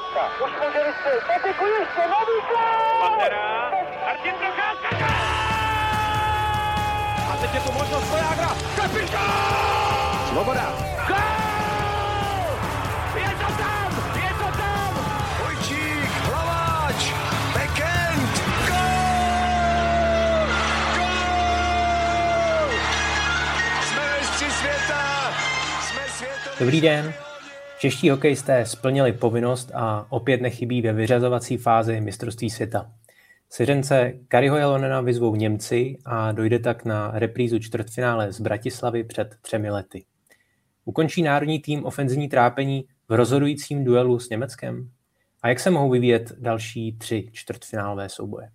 Procházka. Už může vystřelit. Patiku ještě, nový Pantera. Martin Procházka. A teď je tu možnost Vojágra. Kapitán! Svoboda. Gol! Je to tam! Je to tam! Vojčík, Hlaváč, Bekend, gol! Gol! Jsme mistři světa! Jsme světoví... Dobrý den. Čeští hokejisté splnili povinnost a opět nechybí ve vyřazovací fázi mistrovství světa. Syřence Kariho Jalonena vyzvou Němci a dojde tak na reprízu čtvrtfinále z Bratislavy před třemi lety. Ukončí národní tým ofenzivní trápení v rozhodujícím duelu s Německem? A jak se mohou vyvíjet další tři čtvrtfinálové souboje?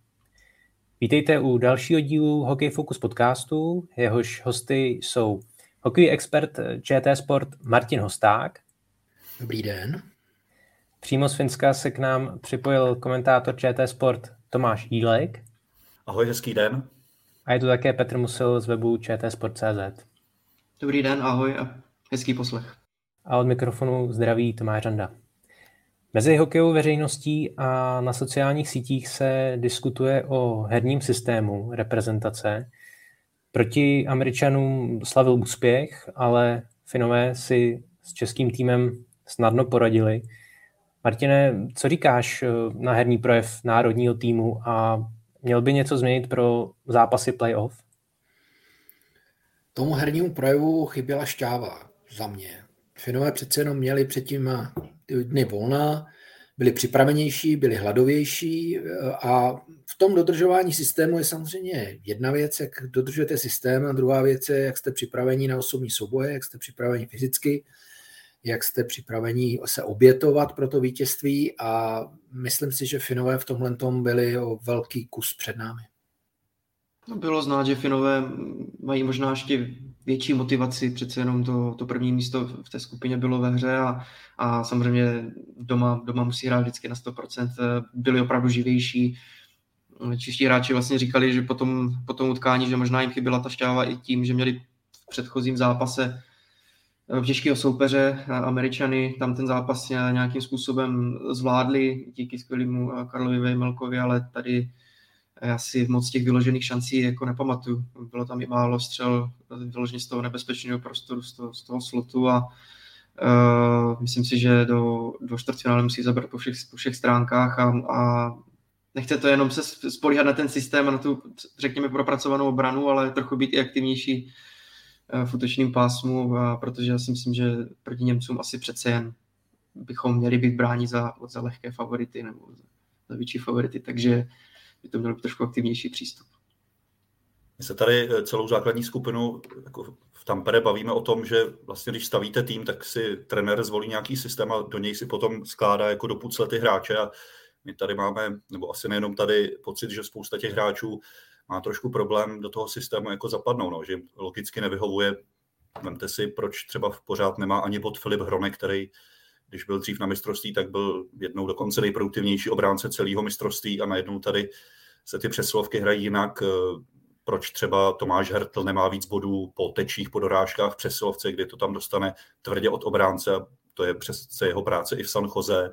Vítejte u dalšího dílu Hockey Focus podcastu. Jehož hosty jsou hokejový expert ČT Sport Martin Hosták. Dobrý den. Přímo z Finska se k nám připojil komentátor ČT Sport Tomáš Jílek. Ahoj, hezký den. A je tu také Petr Musil z webu čtsport.cz. Dobrý den, ahoj a hezký poslech. A od mikrofonu zdraví Tomáš Randa. Mezi hokejovou veřejností a na sociálních sítích se diskutuje o herním systému reprezentace. Proti Američanům slavil úspěch, ale Finové si s českým týmem snadno poradili. Martine, co říkáš na herní projev národního týmu a měl by něco změnit pro zápasy playoff? Tomu hernímu projevu chyběla šťáva za mě. Finové přece jenom měli předtím ty dny volna, byli připravenější, byli hladovější a v tom dodržování systému je samozřejmě jedna věc, jak dodržujete systém a druhá věc je, jak jste připraveni na osobní souboje, jak jste připraveni fyzicky, jak jste připraveni se obětovat pro to vítězství a myslím si, že Finové v tomhle tom byli o velký kus před námi. No bylo znát, že Finové mají možná ještě větší motivaci, přece jenom to, to první místo v té skupině bylo ve hře a, a samozřejmě doma, doma musí hrát vždycky na 100%, byli opravdu živější. Čeští hráči vlastně říkali, že po tom, po tom utkání, že možná jim chyběla ta šťáva i tím, že měli v předchozím zápase těžkého soupeře, Američany, tam ten zápas nějakým způsobem zvládli díky skvělému Karlovi Vejmelkovi, ale tady já si moc těch vyložených šancí jako nepamatuju. Bylo tam i málo střel vyloženě z toho nebezpečného prostoru, z toho, z toho slotu a uh, myslím si, že do, do čtvrtfinále musí zabrat po všech, po všech stránkách a, a nechce to jenom se spolíhat na ten systém a na tu, řekněme, propracovanou obranu, ale trochu být i aktivnější v útočném pásmu, a protože já si myslím, že proti Němcům asi přece jen bychom měli být bráni za, za lehké favority nebo za, za větší favority, takže by to měl být trošku aktivnější přístup. My se tady celou základní skupinu jako v Tampere bavíme o tom, že vlastně když stavíte tým, tak si trenér zvolí nějaký systém a do něj si potom skládá jako do ty hráče a my tady máme, nebo asi nejenom tady, pocit, že spousta těch hráčů má trošku problém do toho systému jako zapadnout, no, že logicky nevyhovuje. Vemte si, proč třeba v pořád nemá ani pod Filip Hronek, který když byl dřív na mistrovství, tak byl jednou dokonce nejproduktivnější obránce celého mistrovství a najednou tady se ty přeslovky hrají jinak. Proč třeba Tomáš Hertl nemá víc bodů po tečích, po dorážkách v přesilovce, kdy to tam dostane tvrdě od obránce, to je přesce jeho práce i v San Jose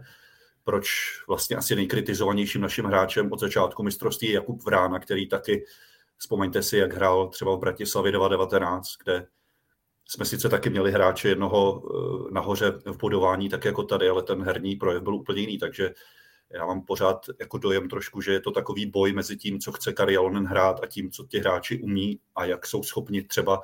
proč vlastně asi nejkritizovanějším naším hráčem od začátku mistrovství je Jakub Vrána, který taky, vzpomeňte si, jak hrál třeba v Bratislavě 2019, kde jsme sice taky měli hráče jednoho eh, nahoře v bodování, tak jako tady, ale ten herní projev byl úplně jiný, takže já mám pořád jako dojem trošku, že je to takový boj mezi tím, co chce Kari Alonen hrát a tím, co ti hráči umí a jak jsou schopni třeba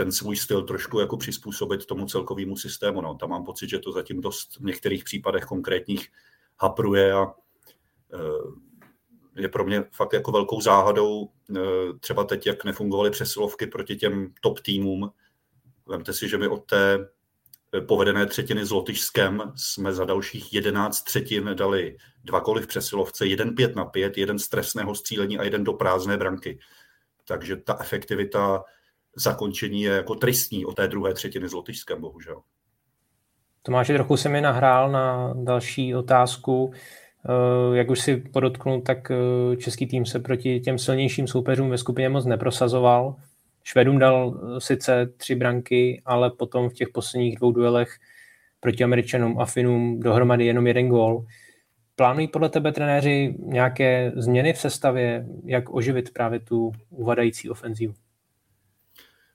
ten svůj styl trošku jako přizpůsobit tomu celkovému systému. No. Tam mám pocit, že to zatím dost v některých případech konkrétních hapruje a je pro mě fakt jako velkou záhadou třeba teď, jak nefungovaly přesilovky proti těm top týmům. Vemte si, že my od té povedené třetiny s Lotyšskem jsme za dalších 11 třetin dali dva koly v přesilovce, jeden pět na pět, jeden z trestného střílení a jeden do prázdné branky. Takže ta efektivita zakončení je jako tristní o té druhé třetiny s Lotyšskem, bohužel. Tomáš, trochu se mi nahrál na další otázku. Eh, jak už si podotknul, tak eh, český tým se proti těm silnějším soupeřům ve skupině moc neprosazoval. Švedům dal eh, sice tři branky, ale potom v těch posledních dvou duelech proti Američanům a Finům dohromady jenom jeden gól. Plánují podle tebe trenéři nějaké změny v sestavě, jak oživit právě tu uvadající ofenzívu?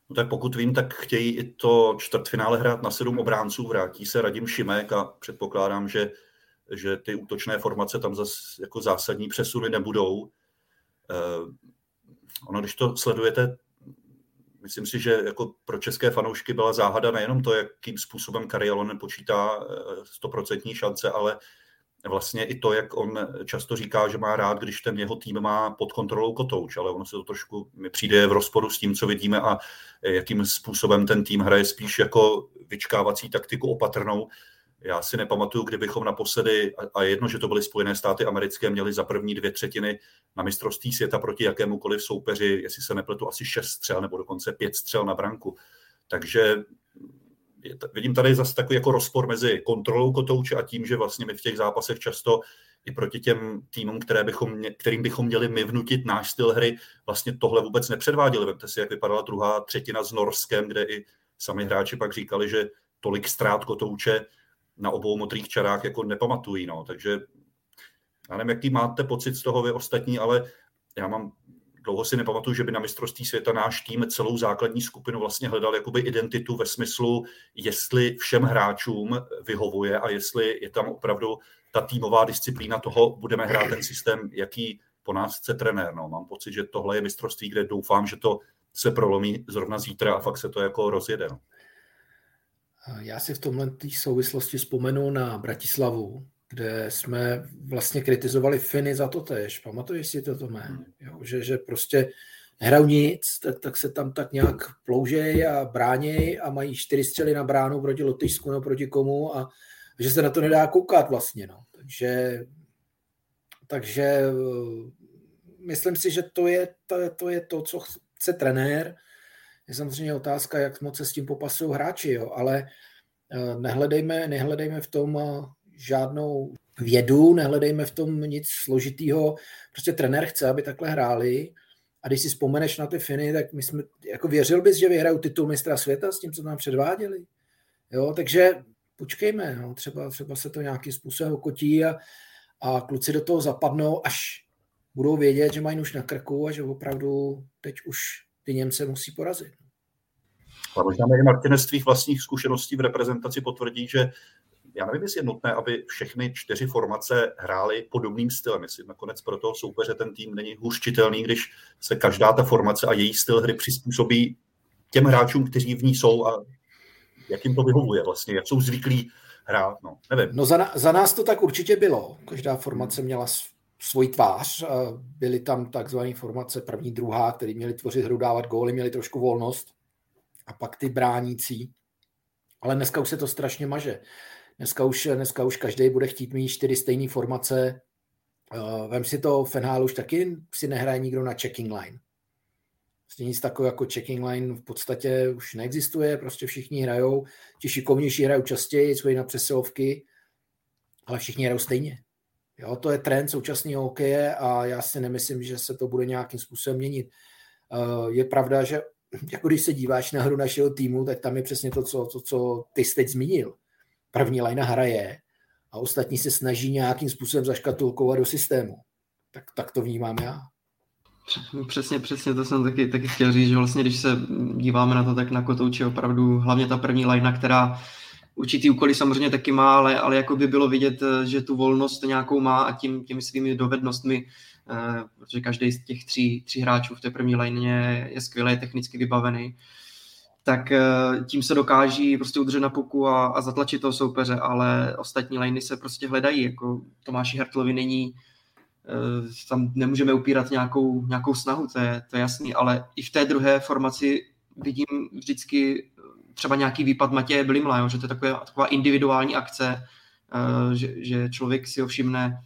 No tak pokud vím, tak chtějí i to čtvrtfinále hrát na sedm obránců, vrátí se Radim Šimek a předpokládám, že, že ty útočné formace tam zase jako zásadní přesuny nebudou. Eh, ono, když to sledujete, myslím si, že jako pro české fanoušky byla záhada nejenom to, jakým způsobem Karielon počítá eh, stoprocentní šance, ale vlastně i to, jak on často říká, že má rád, když ten jeho tým má pod kontrolou kotouč, ale ono se to trošku mi přijde v rozporu s tím, co vidíme a jakým způsobem ten tým hraje spíš jako vyčkávací taktiku opatrnou. Já si nepamatuju, kdybychom naposledy, a jedno, že to byly Spojené státy americké, měli za první dvě třetiny na mistrovství světa proti jakémukoliv soupeři, jestli se nepletu, asi šest střel nebo dokonce pět střel na branku. Takže vidím tady zase takový jako rozpor mezi kontrolou kotouče a tím, že vlastně my v těch zápasech často i proti těm týmům, které bychom, kterým bychom měli my vnutit náš styl hry, vlastně tohle vůbec nepředváděli. Vemte si, jak vypadala druhá třetina s Norskem, kde i sami hráči pak říkali, že tolik ztrát kotouče na obou modrých čarách jako nepamatují. No. Takže já nevím, jaký máte pocit z toho vy ostatní, ale já mám dlouho si nepamatuju, že by na mistrovství světa náš tým celou základní skupinu vlastně hledal jakoby identitu ve smyslu, jestli všem hráčům vyhovuje a jestli je tam opravdu ta týmová disciplína toho, budeme hrát ten systém, jaký po nás chce trenér. No, mám pocit, že tohle je mistrovství, kde doufám, že to se prolomí zrovna zítra a fakt se to jako rozjede. No. Já si v tomhle souvislosti vzpomenu na Bratislavu, kde jsme vlastně kritizovali Finy za to tež. Pamatuješ si to, Tomé? Hmm. Jo, že, že prostě nehrajou nic, tak, tak se tam tak nějak ploužej a bráněj a mají čtyři střely na bránu proti Lotyšsku, no proti komu a že se na to nedá koukat vlastně. No. Takže, takže eh, myslím si, že to je, to, to je to, co chce trenér. Je samozřejmě otázka, jak moc se s tím popasují hráči, jo, ale eh, nehledejme, nehledejme v tom eh, žádnou vědu, nehledejme v tom nic složitýho. Prostě trenér chce, aby takhle hráli. A když si vzpomeneš na ty Finy, tak my jsme, jako věřil bys, že vyhrajou titul mistra světa s tím, co nám předváděli. Jo, takže počkejme, no, třeba, třeba se to nějakým způsobem okotí a, a kluci do toho zapadnou, až budou vědět, že mají už na krku a že opravdu teď už ty Němce musí porazit. A možná i Martinez tvých vlastních zkušeností v reprezentaci potvrdí, že já nevím, jestli je nutné, aby všechny čtyři formace hrály podobným stylem. Jestli nakonec pro toho soupeře ten tým není hůřčitelný, když se každá ta formace a její styl hry přizpůsobí těm hráčům, kteří v ní jsou a jak jim to vyhovuje vlastně, jak jsou zvyklí hrát. No, nevím. no za, za nás to tak určitě bylo. Každá formace měla svůj tvář. Byly tam takzvané formace první, druhá, které měly tvořit hru, dávat góly, měly trošku volnost. A pak ty bránící. Ale dneska už se to strašně maže. Dneska už, dneska už každý bude chtít mít čtyři stejné formace. Uh, vem si to, Fenhal už taky si nehraje nikdo na checking line. Prostě nic takového jako checking line v podstatě už neexistuje, prostě všichni hrajou, ti šikovnější hrajou častěji, jsou na přesilovky, ale všichni hrajou stejně. Jo, to je trend současného hokeje a já si nemyslím, že se to bude nějakým způsobem měnit. Uh, je pravda, že jako když se díváš na hru našeho týmu, tak tam je přesně to, co, to, co ty jsi teď zmínil první lajna hraje a ostatní se snaží nějakým způsobem zaškatulkovat do systému. Tak, tak to vnímám já. Přesně, přesně to jsem taky, taky chtěl říct, že vlastně když se díváme na to, tak na Kotouči opravdu hlavně ta první lajna, která určitý úkoly samozřejmě taky má, ale, ale jako by bylo vidět, že tu volnost nějakou má a tím, těmi svými dovednostmi, eh, protože každý z těch tří, tří hráčů v té první lajně je skvěle, technicky vybavený, tak eh, tím se dokáží prostě udržet na puku a, a zatlačit toho soupeře, ale ostatní liney se prostě hledají, jako Tomáši Hertlovi není, eh, tam nemůžeme upírat nějakou, nějakou snahu, to je, to je jasný, ale i v té druhé formaci vidím vždycky třeba nějaký výpad Matěje Blimla, jo, že to je taková, taková individuální akce, eh, že, že člověk si ho všimne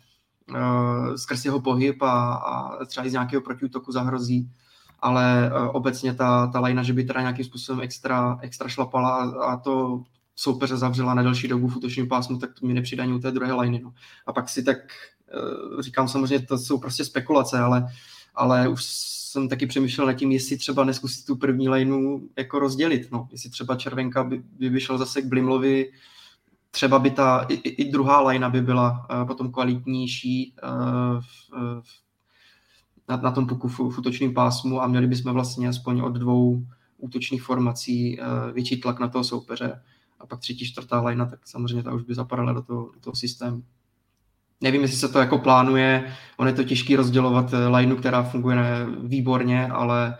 skrz jeho pohyb a, a třeba i z nějakého protiútoku zahrozí ale eh, obecně ta, ta lajna, že by teda nějakým způsobem extra, extra šlapala a, to soupeře zavřela na delší dobu v útočním pásmu, tak to mi nepřidá u té druhé lajny. No. A pak si tak uh, říkám samozřejmě, to jsou prostě spekulace, ale, ale už jsem taky přemýšlel nad tím, jestli třeba neskusit tu první lajnu jako rozdělit. No. Jestli třeba Červenka by, by vyšel zase k Blimlovi třeba by ta i, i druhá lajna by byla uh, potom kvalitnější v, v, na, na tom puku v, v útočném pásmu a měli bychom vlastně aspoň od dvou útočných formací uh, větší tlak na toho soupeře. A pak třetí, čtvrtá lajna, tak samozřejmě ta už by zapadala do toho, do toho systému. Nevím, jestli se to jako plánuje, on je to těžký rozdělovat lineu, která funguje výborně, ale,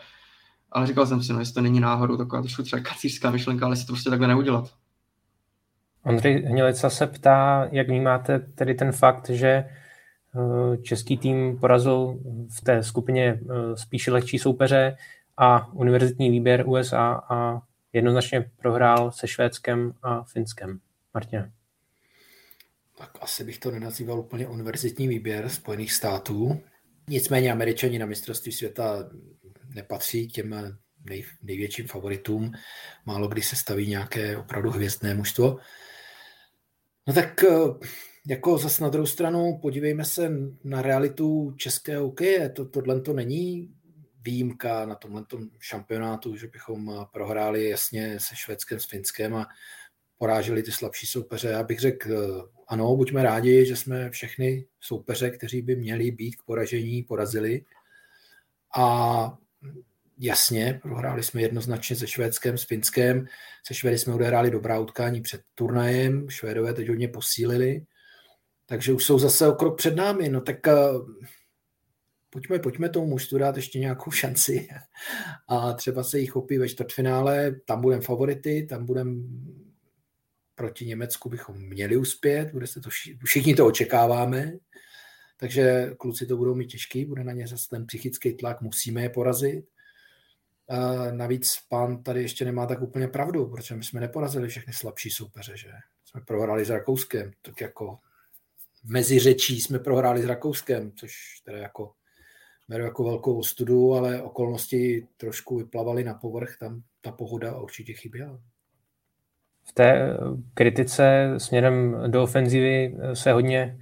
ale říkal jsem si, no, jestli to není náhodou taková trošku třeba kacířská myšlenka, ale si to prostě takhle neudělat. Ondřej Hnilica se ptá, jak vnímáte tedy ten fakt, že eh, český tým porazil v té skupině eh, spíše lehčí soupeře a univerzitní výběr USA a jednoznačně prohrál se Švédskem a Finskem. Martina. Tak asi bych to nenazýval úplně univerzitní výběr Spojených států. Nicméně američani na mistrovství světa nepatří těm nej, největším favoritům. Málo kdy se staví nějaké opravdu hvězdné mužstvo. No tak eh, jako zas na druhou stranu podívejme se na realitu českého hokeje. To, tohle to není výjimka na tomhle šampionátu, že bychom prohráli jasně se Švédskem, s Finskem a poráželi ty slabší soupeře. Já bych řekl, eh, ano, buďme rádi, že jsme všechny soupeře, kteří by měli být k poražení, porazili. A jasně, prohráli jsme jednoznačně se Švédskem, s Finskem. Se Švédy jsme odehráli dobrá utkání před turnajem, Švédové teď hodně posílili, takže už jsou zase o krok před námi. No tak uh, pojďme, pojďme tomu mužstvu dát ještě nějakou šanci a třeba se jich chopí ve čtvrtfinále, tam budeme favority, tam budeme proti Německu bychom měli uspět, bude se to, všichni to očekáváme, takže kluci to budou mít těžký, bude na ně zase ten psychický tlak, musíme je porazit. A navíc pán tady ještě nemá tak úplně pravdu, protože my jsme neporazili všechny slabší soupeře, že jsme prohráli s Rakouskem, tak jako mezi řečí jsme prohráli s Rakouskem, což teda jako beru jako velkou ostudu, ale okolnosti trošku vyplavaly na povrch, tam ta pohoda určitě chyběla. V té kritice směrem do ofenzivy se hodně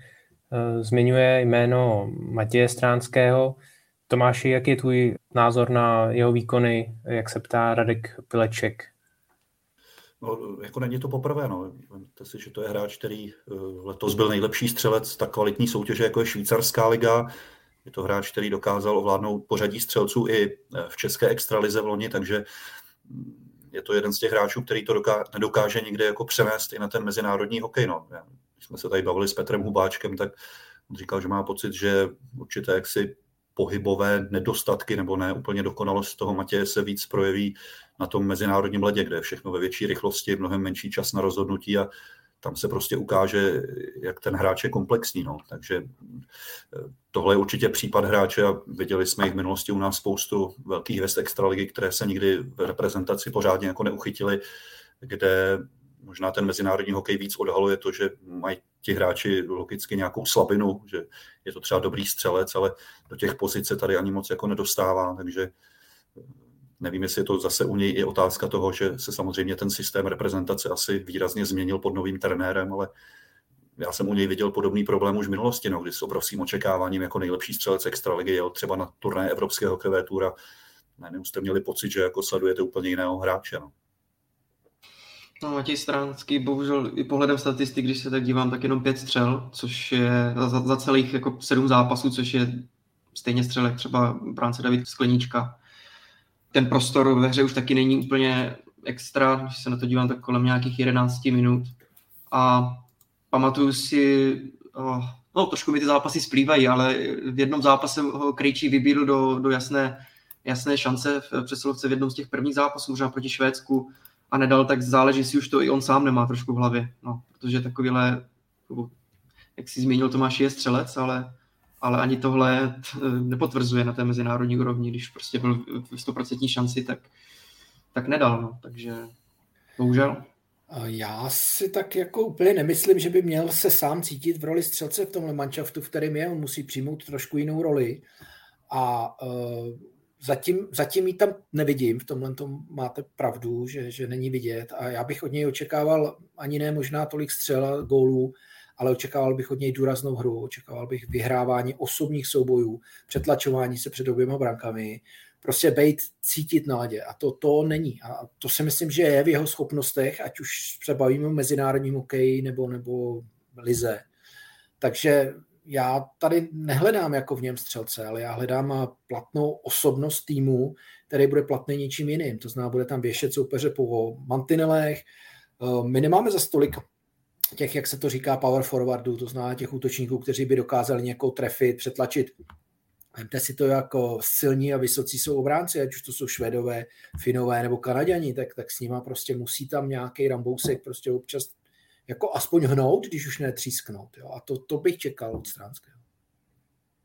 uh, zmiňuje jméno Matěje Stránského. Tomáši, jaký je tvůj názor na jeho výkony, jak se ptá Radek Pileček? No, jako není to poprvé, no. Vemte si, že to je hráč, který eh, letos byl nejlepší střelec tak kvalitní soutěže, jako je švýcarská liga. Je to hráč, který dokázal ovládnout pořadí střelců i eh, v české extralize v loni, takže mm, je to jeden z těch hráčů, který to doká- nedokáže nikdy jako přenést i na ten mezinárodní hokej. No. Když jsme se tady bavili s Petrem Hubáčkem, tak on říkal, že má pocit, že určité jaksi pohybové nedostatky nebo ne úplně dokonalost toho Matěje se víc projeví na tom mezinárodním ledě, kde je všechno ve větší rychlosti, mnohem menší čas na rozhodnutí a tam se prostě ukáže, jak ten hráč je komplexní. No. Takže eh, tohle je určitě případ hráče a viděli jsme jich v minulosti u nás spoustu velkých hvězd extraligy, které se nikdy v reprezentaci pořádně jako neuchytili, kde možná ten mezinárodní hokej víc odhaluje to, že mají ti hráči logicky nějakou slabinu, že je to třeba dobrý střelec, ale do těch pozic se tady ani moc jako nedostává, takže nevím, jestli je to zase u něj i otázka toho, že se samozřejmě ten systém reprezentace asi výrazně změnil pod novým trenérem, ale já jsem u něj viděl podobný problém už v minulosti, no, kdy s obrovským očekáváním jako nejlepší střelec extraligy jel třeba na turné Evropského hokejové tura. Najednou jste měli pocit, že jako sledujete úplně jiného hráče. No. No, Matěj Stránský, bohužel i pohledem statistik, když se tak dívám, tak jenom pět střel, což je za, za celých jako sedm zápasů, což je stejně střelek třeba bránce David Skleníčka. Ten prostor ve hře už taky není úplně extra, když se na to dívám, tak kolem nějakých 11 minut. A pamatuju si, oh, no trošku mi ty zápasy splývají, ale v jednom zápase ho Krejčí vybídl do, do jasné, jasné šance v přesilovce v jednom z těch prvních zápasů, možná proti Švédsku, a nedal, tak záleží si už to i on sám nemá trošku v hlavě, no, protože takovýhle, jak si zmínil, Tomáš je střelec, ale, ale ani tohle nepotvrzuje na té mezinárodní úrovni, když prostě byl v 100% šanci, tak, tak nedal, no, takže bohužel. Já si tak jako úplně nemyslím, že by měl se sám cítit v roli střelce v tomhle manšaftu, v kterém je. On musí přijmout trošku jinou roli. A uh, zatím, zatím ji tam nevidím, v tomhle tom máte pravdu, že, že není vidět a já bych od něj očekával ani ne možná tolik střel gólů, ale očekával bych od něj důraznou hru, očekával bych vyhrávání osobních soubojů, přetlačování se před oběma brankami, prostě být cítit na ledě. A to, to není. A to si myslím, že je v jeho schopnostech, ať už se bavíme o mezinárodním hokeji nebo, nebo lize. Takže já tady nehledám jako v něm střelce, ale já hledám platnou osobnost týmu, který bude platný něčím jiným. To znamená, bude tam věšet soupeře po mantinelech. Eh, my nemáme za stolik těch, jak se to říká, power forwardů, to znamená těch útočníků, kteří by dokázali někoho trefit, přetlačit. Vemte si to jako silní a vysocí jsou obránci, ať už to jsou švedové, finové nebo kanaděni, tak, tak s nima prostě musí tam nějaký rambousek prostě občas jako aspoň hnout, když už netřísknout. Jo? A to, to bych čekal od Stránského.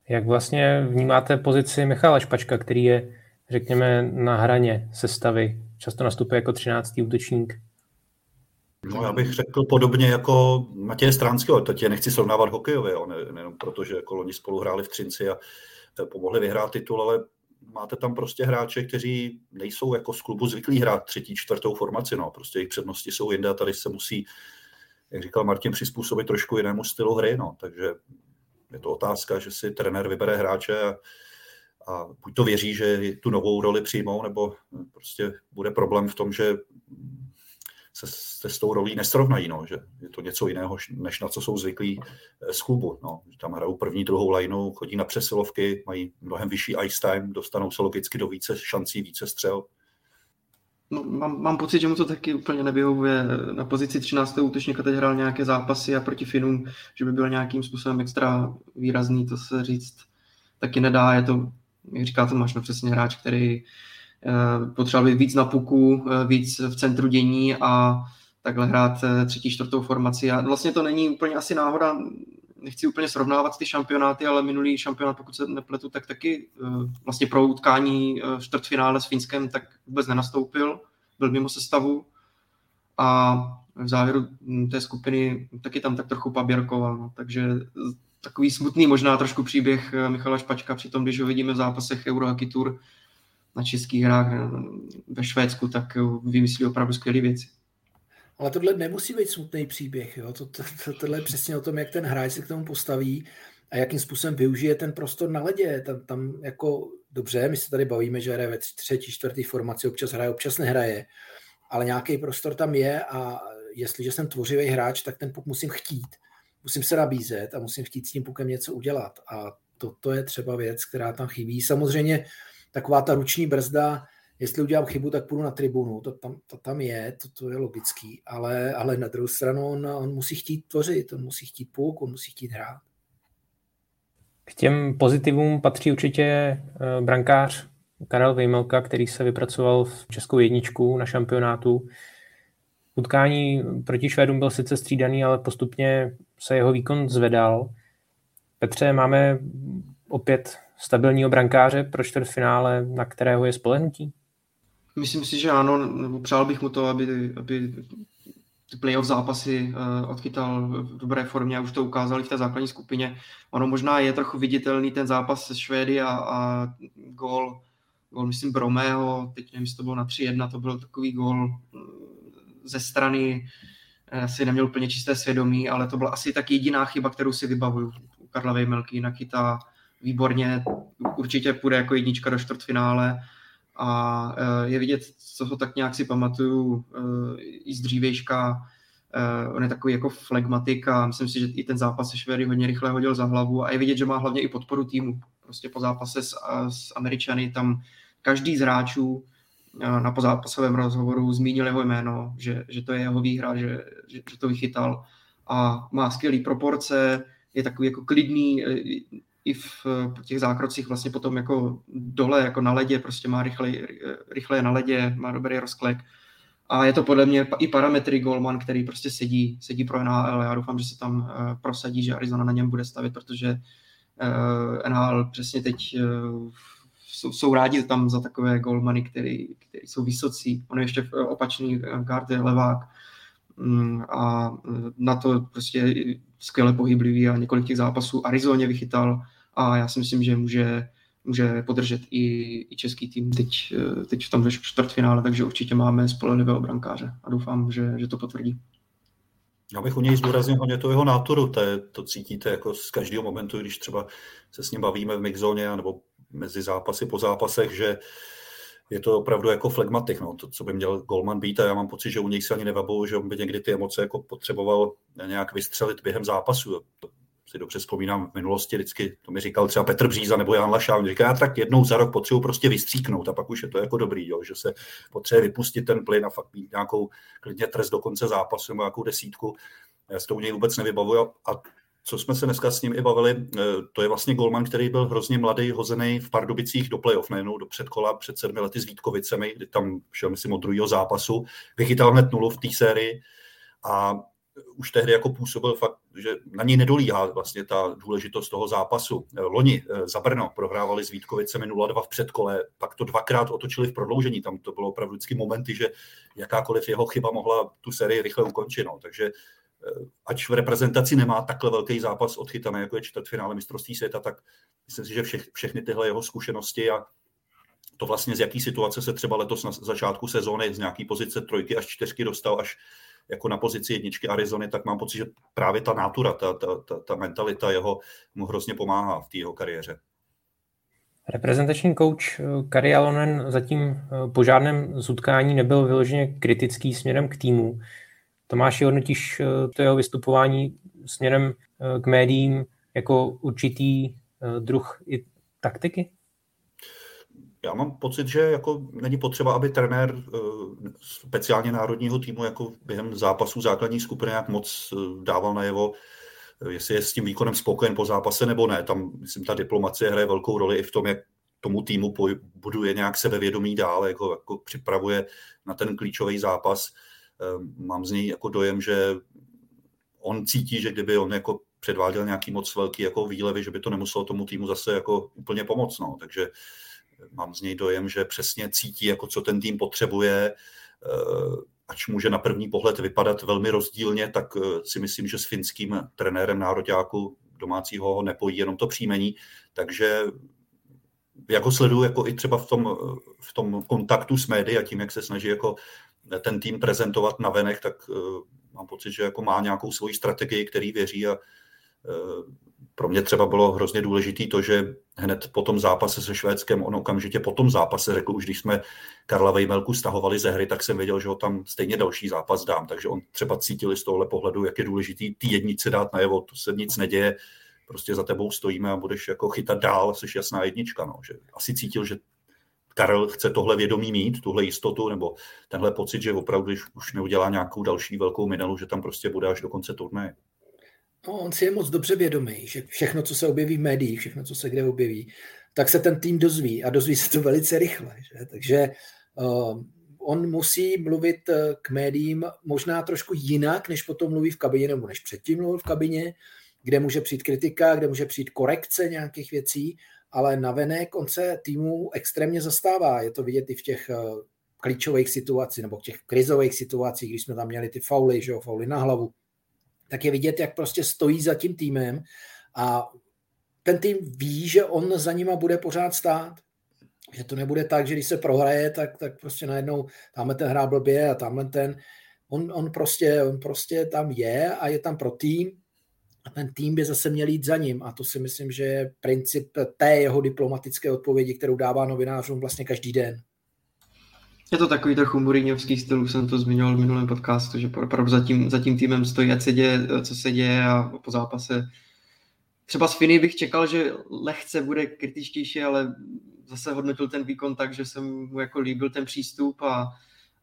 Jak vlastně vnímáte pozici Michala Špačka, který je, řekněme, na hraně sestavy, často nastupuje jako 13. útočník? No, já bych řekl podobně jako Matěje Stránského, teď je nechci srovnávat hokejově, ne, nejenom proto, že jako loni spolu hráli v Třinci a pomohli vyhrát titul, ale máte tam prostě hráče, kteří nejsou jako z klubu zvyklí hrát třetí, čtvrtou formaci, no, prostě jejich přednosti jsou jinde a tady se musí jak říkal Martin, přizpůsobit trošku jinému stylu hry. No. Takže je to otázka, že si trenér vybere hráče a, a buď to věří, že tu novou roli přijmou, nebo prostě bude problém v tom, že se, se s tou rolí nesrovnají, no, že je to něco jiného, než na co jsou zvyklí eh, z klubu. No. Tam hrajou první, druhou lineu, chodí na přesilovky, mají mnohem vyšší ice time, dostanou se logicky do více šancí, více střel. No, mám, mám pocit, že mu to taky úplně nevyhovuje. Na pozici 13. útočníka teď hrál nějaké zápasy a proti Finům, že by byl nějakým způsobem extra výrazný, to se říct taky nedá. Je to, jak říká Tomáš, no přesně hráč, který potřeboval být víc na puku, eh, víc v centru dění a takhle hrát eh, třetí, čtvrtou formaci. A vlastně to není úplně asi náhoda, nechci úplně srovnávat ty šampionáty, ale minulý šampionát, pokud se nepletu, tak taky vlastně pro utkání čtvrtfinále s Finskem tak vůbec nenastoupil, byl mimo sestavu a v závěru té skupiny taky tam tak trochu paběrkoval, no. takže takový smutný možná trošku příběh Michala Špačka, přitom když ho vidíme v zápasech Eurohockey Tour na českých hrách ve Švédsku, tak vymyslí opravdu skvělé věci. Ale tohle nemusí být smutný příběh. Jo? To, to, to, tohle je přesně o tom, jak ten hráč se k tomu postaví a jakým způsobem využije ten prostor na ledě. Tam, tam jako dobře, my se tady bavíme, že hraje ve třetí, čtvrtý formaci, občas hraje, občas nehraje, ale nějaký prostor tam je a jestliže jsem tvořivý hráč, tak ten puk musím chtít. Musím se nabízet a musím chtít s tím pukem něco udělat. A toto to je třeba věc, která tam chybí. Samozřejmě taková ta ruční brzda, jestli udělám chybu, tak půjdu na tribunu, to tam, to tam je, to, to je logický, ale, ale na druhou stranu on, on musí chtít tvořit, on musí chtít půk, on musí chtít hrát. K těm pozitivům patří určitě eh, brankář Karel Vejmelka, který se vypracoval v českou jedničku na šampionátu. Utkání proti Švédům byl sice střídaný, ale postupně se jeho výkon zvedal. Petře, máme opět stabilního brankáře pro čtvrtfinále, na kterého je spolehnutí? Myslím si, že ano, přál bych mu to, aby, aby ty playoff zápasy uh, odchytal v dobré formě a už to ukázali v té základní skupině. Ono možná je trochu viditelný ten zápas se Švédy a, a gol, gol myslím Bromého, teď nevím, jestli to bylo na 3-1, to byl takový gol eh, ze strany, asi neměl úplně čisté svědomí, ale to byla asi tak jediná chyba, kterou si vybavuju u Karla Vejmelky, jinak výborně, určitě půjde jako jednička do čtvrtfinále. A e, je vidět, co ho tak nějak si pamatuju e, i z dřívejška, e, on je takový jako flegmatik a myslím si, že i ten zápas se Švédy hodně rychle hodil za hlavu. A je vidět, že má hlavně i podporu týmu. Prostě po zápase s, s Američany tam každý z hráčů na pozápasovém rozhovoru zmínil jeho jméno, že, že to je jeho výhra, že, že, že to vychytal. A má skvělý proporce, je takový jako klidný, i v těch zákrocích vlastně potom jako dole, jako na ledě, prostě má rychle, rychle na ledě, má dobrý rozklek. A je to podle mě i parametry Golman, který prostě sedí, sedí pro NHL. Já doufám, že se tam uh, prosadí, že Arizona na něm bude stavit, protože eh, NHL přesně teď jsou, jsou rádi tam za takové golmany, který, který jsou vysocí. On je ještě opačný guard, je levák. Um, a na to prostě skvěle pohyblivý a několik těch zápasů Arizoně vychytal a já si myslím, že může, může podržet i, i český tým teď, teď v tom čtvrtfinále, takže určitě máme spolehlivého brankáře a doufám, že, že to potvrdí. Já bych u něj zdůraznil hodně to jeho náturu, to, je, to cítíte jako z každého momentu, když třeba se s ním bavíme v mixzóně nebo mezi zápasy po zápasech, že je to opravdu jako flegmatik, no, to, co by měl Golman být a já mám pocit, že u něj se ani nevabou, že on by někdy ty emoce jako potřeboval nějak vystřelit během zápasu. To si dobře vzpomínám v minulosti, vždycky to mi říkal třeba Petr Bříza nebo Jan Laša, on říká, já tak jednou za rok potřebuji prostě vystříknout. A pak už je to jako dobrý, jo, že se potřebuje vypustit ten plyn a fakt mít nějakou klidně trest do konce zápasu nebo nějakou desítku. Já s tou něj vůbec nevybavuju. A co jsme se dneska s ním i bavili, eh, to je vlastně golman, který byl hrozně mladý, hozený v Pardubicích do playoff, najednou do předkola před sedmi lety s Vítkovicemi, kdy tam šel, myslím, od druhého zápasu, vychytal hned nulu v té sérii a už tehdy jako působil fakt, že na něj nedolíhá vlastně ta důležitost toho zápasu. Loni eh, za Brno prohrávali s Vítkovicemi 0-2 v předkole, pak to dvakrát otočili v prodloužení. Tam to bylo opravdu vždycky momenty, že jakákoliv jeho chyba mohla tu sérii rychle ukončit. No. Takže eh, ať v reprezentaci nemá takhle velký zápas odchytaný, jako je čtvrtfinále mistrovství světa, tak myslím si, že vše, všechny tyhle jeho zkušenosti a to vlastně z jaký situace se třeba letos na začátku sezóny z nějaký pozice trojky až čtyřky dostal až jako na pozici jedničky Arizony, tak mám pocit, že právě ta natura, ta, ta, ta, ta mentalita jeho mu hrozně pomáhá v té jeho kariéře. Reprezentační kouč eh, Kari Alonen zatím eh, po žádném zutkání nebyl vyloženě kritický směrem k týmu. Tomáši, hodnotíš eh, to jeho vystupování směrem k médiím jako určitý druh i taktiky? já mám pocit, že jako není potřeba, aby trenér eh, speciálně národního týmu jako během zápasů základní skupiny nějak moc eh, dával najevo, eh, jestli je s tím výkonem spokojen po zápase nebo ne. Tam, myslím, ta diplomacie hraje velkou roli i v tom, jak tomu týmu buduje nějak sebevědomí dál, jako, jako připravuje na ten klíčový zápas. Mám z něj jako dojem, že on cítí, že kdyby on jako předváděl nějaký moc velký jako výlevy, že by to nemuselo tomu týmu zase jako úplně pomoct. No. Takže mám z něj dojem, že přesně cítí, jako co ten tým potřebuje, eh, ač může na první pohled vypadat velmi rozdílně, tak eh, si myslím, že s finským trenérem nároďáku domácího ho nepojí jenom to příjmení, takže jak ho sleduju jako i třeba v tom, v tom kontaktu s médií a tím, jak se snaží jako ten tým prezentovat na venech, tak uh, mám pocit, že jako má nějakou svoji strategii, který věří a uh, pro mě třeba bylo hrozně důležité to, že hned po tom zápase se Švédskem, on okamžitě po tom zápase řekl, už když jsme Karla Vejmelku stahovali ze hry, tak jsem věděl, že ho tam stejně další zápas dám. Takže on třeba cítil z tohohle pohledu, jak je důležitý ty jednice dát najevo, to se nic neděje, prostě za tebou stojíme a budeš jako chytat dál, jsi jasná jednička. No. Že asi cítil, že Karel chce tohle vědomí mít, tuhle jistotu, nebo tenhle pocit, že opravdu, když už neudělá nějakou další velkou minelu, že tam prostě bude až do konce turnaje. No, on si je moc dobře vědomý, že všechno, co se objeví v médiích, všechno, co se kde objeví, tak se ten tým dozví a dozví se to velice rychle. Že? Takže uh, on musí mluvit eh, k médiím možná trošku jinak, než potom mluví v kabině, nebo než předtím mluvil v kabině, kde může přijít kritika, kde může přijít korekce nějakých věcí, ale navenek on se týmu extrémně zastává. Je to vidět i v těch uh, klíčových situacích, nebo v těch krizových situacích, když jsme tam měli ty fauly, že jo, fauly na hlavu tak je vidět, jak prostě stojí za tím týmem a ten tým ví, že on za nima bude pořád stát. Že to nebude tak, že když se prohraje, tak, tak prostě najednou tamhle ten hrá blbě a tamhle ten. On, on, prostě, on prostě tam je a je tam pro tým a ten tým by zase měl jít za ním a to si myslím, že je princip té jeho diplomatické odpovědi, kterou dává novinářům vlastně každý den. Je to takový trochu Mourinhovský styl, už jsem to zmiňoval v minulém podcastu, že opravdu za tím, za tím týmem stojí, ať se děje, co se děje a po zápase. Třeba z Finy bych čekal, že lehce bude kritičtější, ale zase hodnotil ten výkon tak, že jsem mu jako líbil ten přístup a,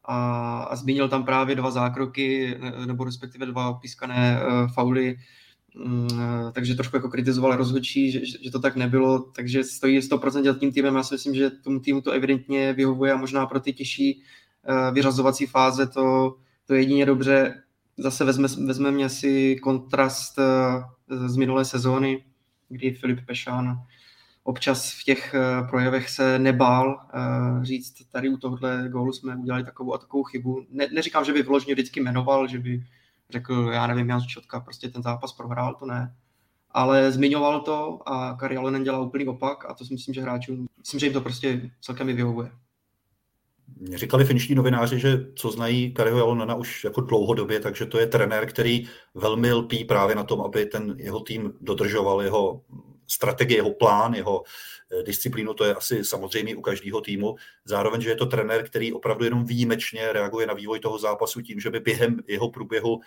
a, a zmínil tam právě dva zákroky, nebo respektive dva pískané uh, fauly, eh, takže trošku jako kritizoval rozhodčí, že, že to tak nebylo, takže stojí 100% za tím týmem. Já si myslím, že tomu týmu to evidentně vyhovuje a možná pro ty těžší eh, vyřazovací fáze to, to jedině dobře. Zase vezme, vezmeme si kontrast eh, z minulé sezóny, kdy Filip Pešán občas v těch projevech se nebál říct, tady u tohohle gólu jsme udělali takovou a takovou chybu. Ne, neříkám, že by vyloženě vždycky jmenoval, že by řekl, já nevím, Jan Čotka prostě ten zápas prohrál, to ne. Ale zmiňoval to a Kari Allen dělá úplný opak a to si myslím, že hráčům, myslím, že jim to prostě celkem vyhovuje. Mě říkali finští novináři, že co znají Kariho Jalonena už jako dlouhodobě, takže to je trenér, který velmi lpí právě na tom, aby ten jeho tým dodržoval jeho strategie, jeho plán, jeho eh, disciplínu, to je asi samozřejmě u každého týmu. Zároveň, že je to trenér, který opravdu jenom výjimečně reaguje na vývoj toho zápasu tím, že by během jeho průběhu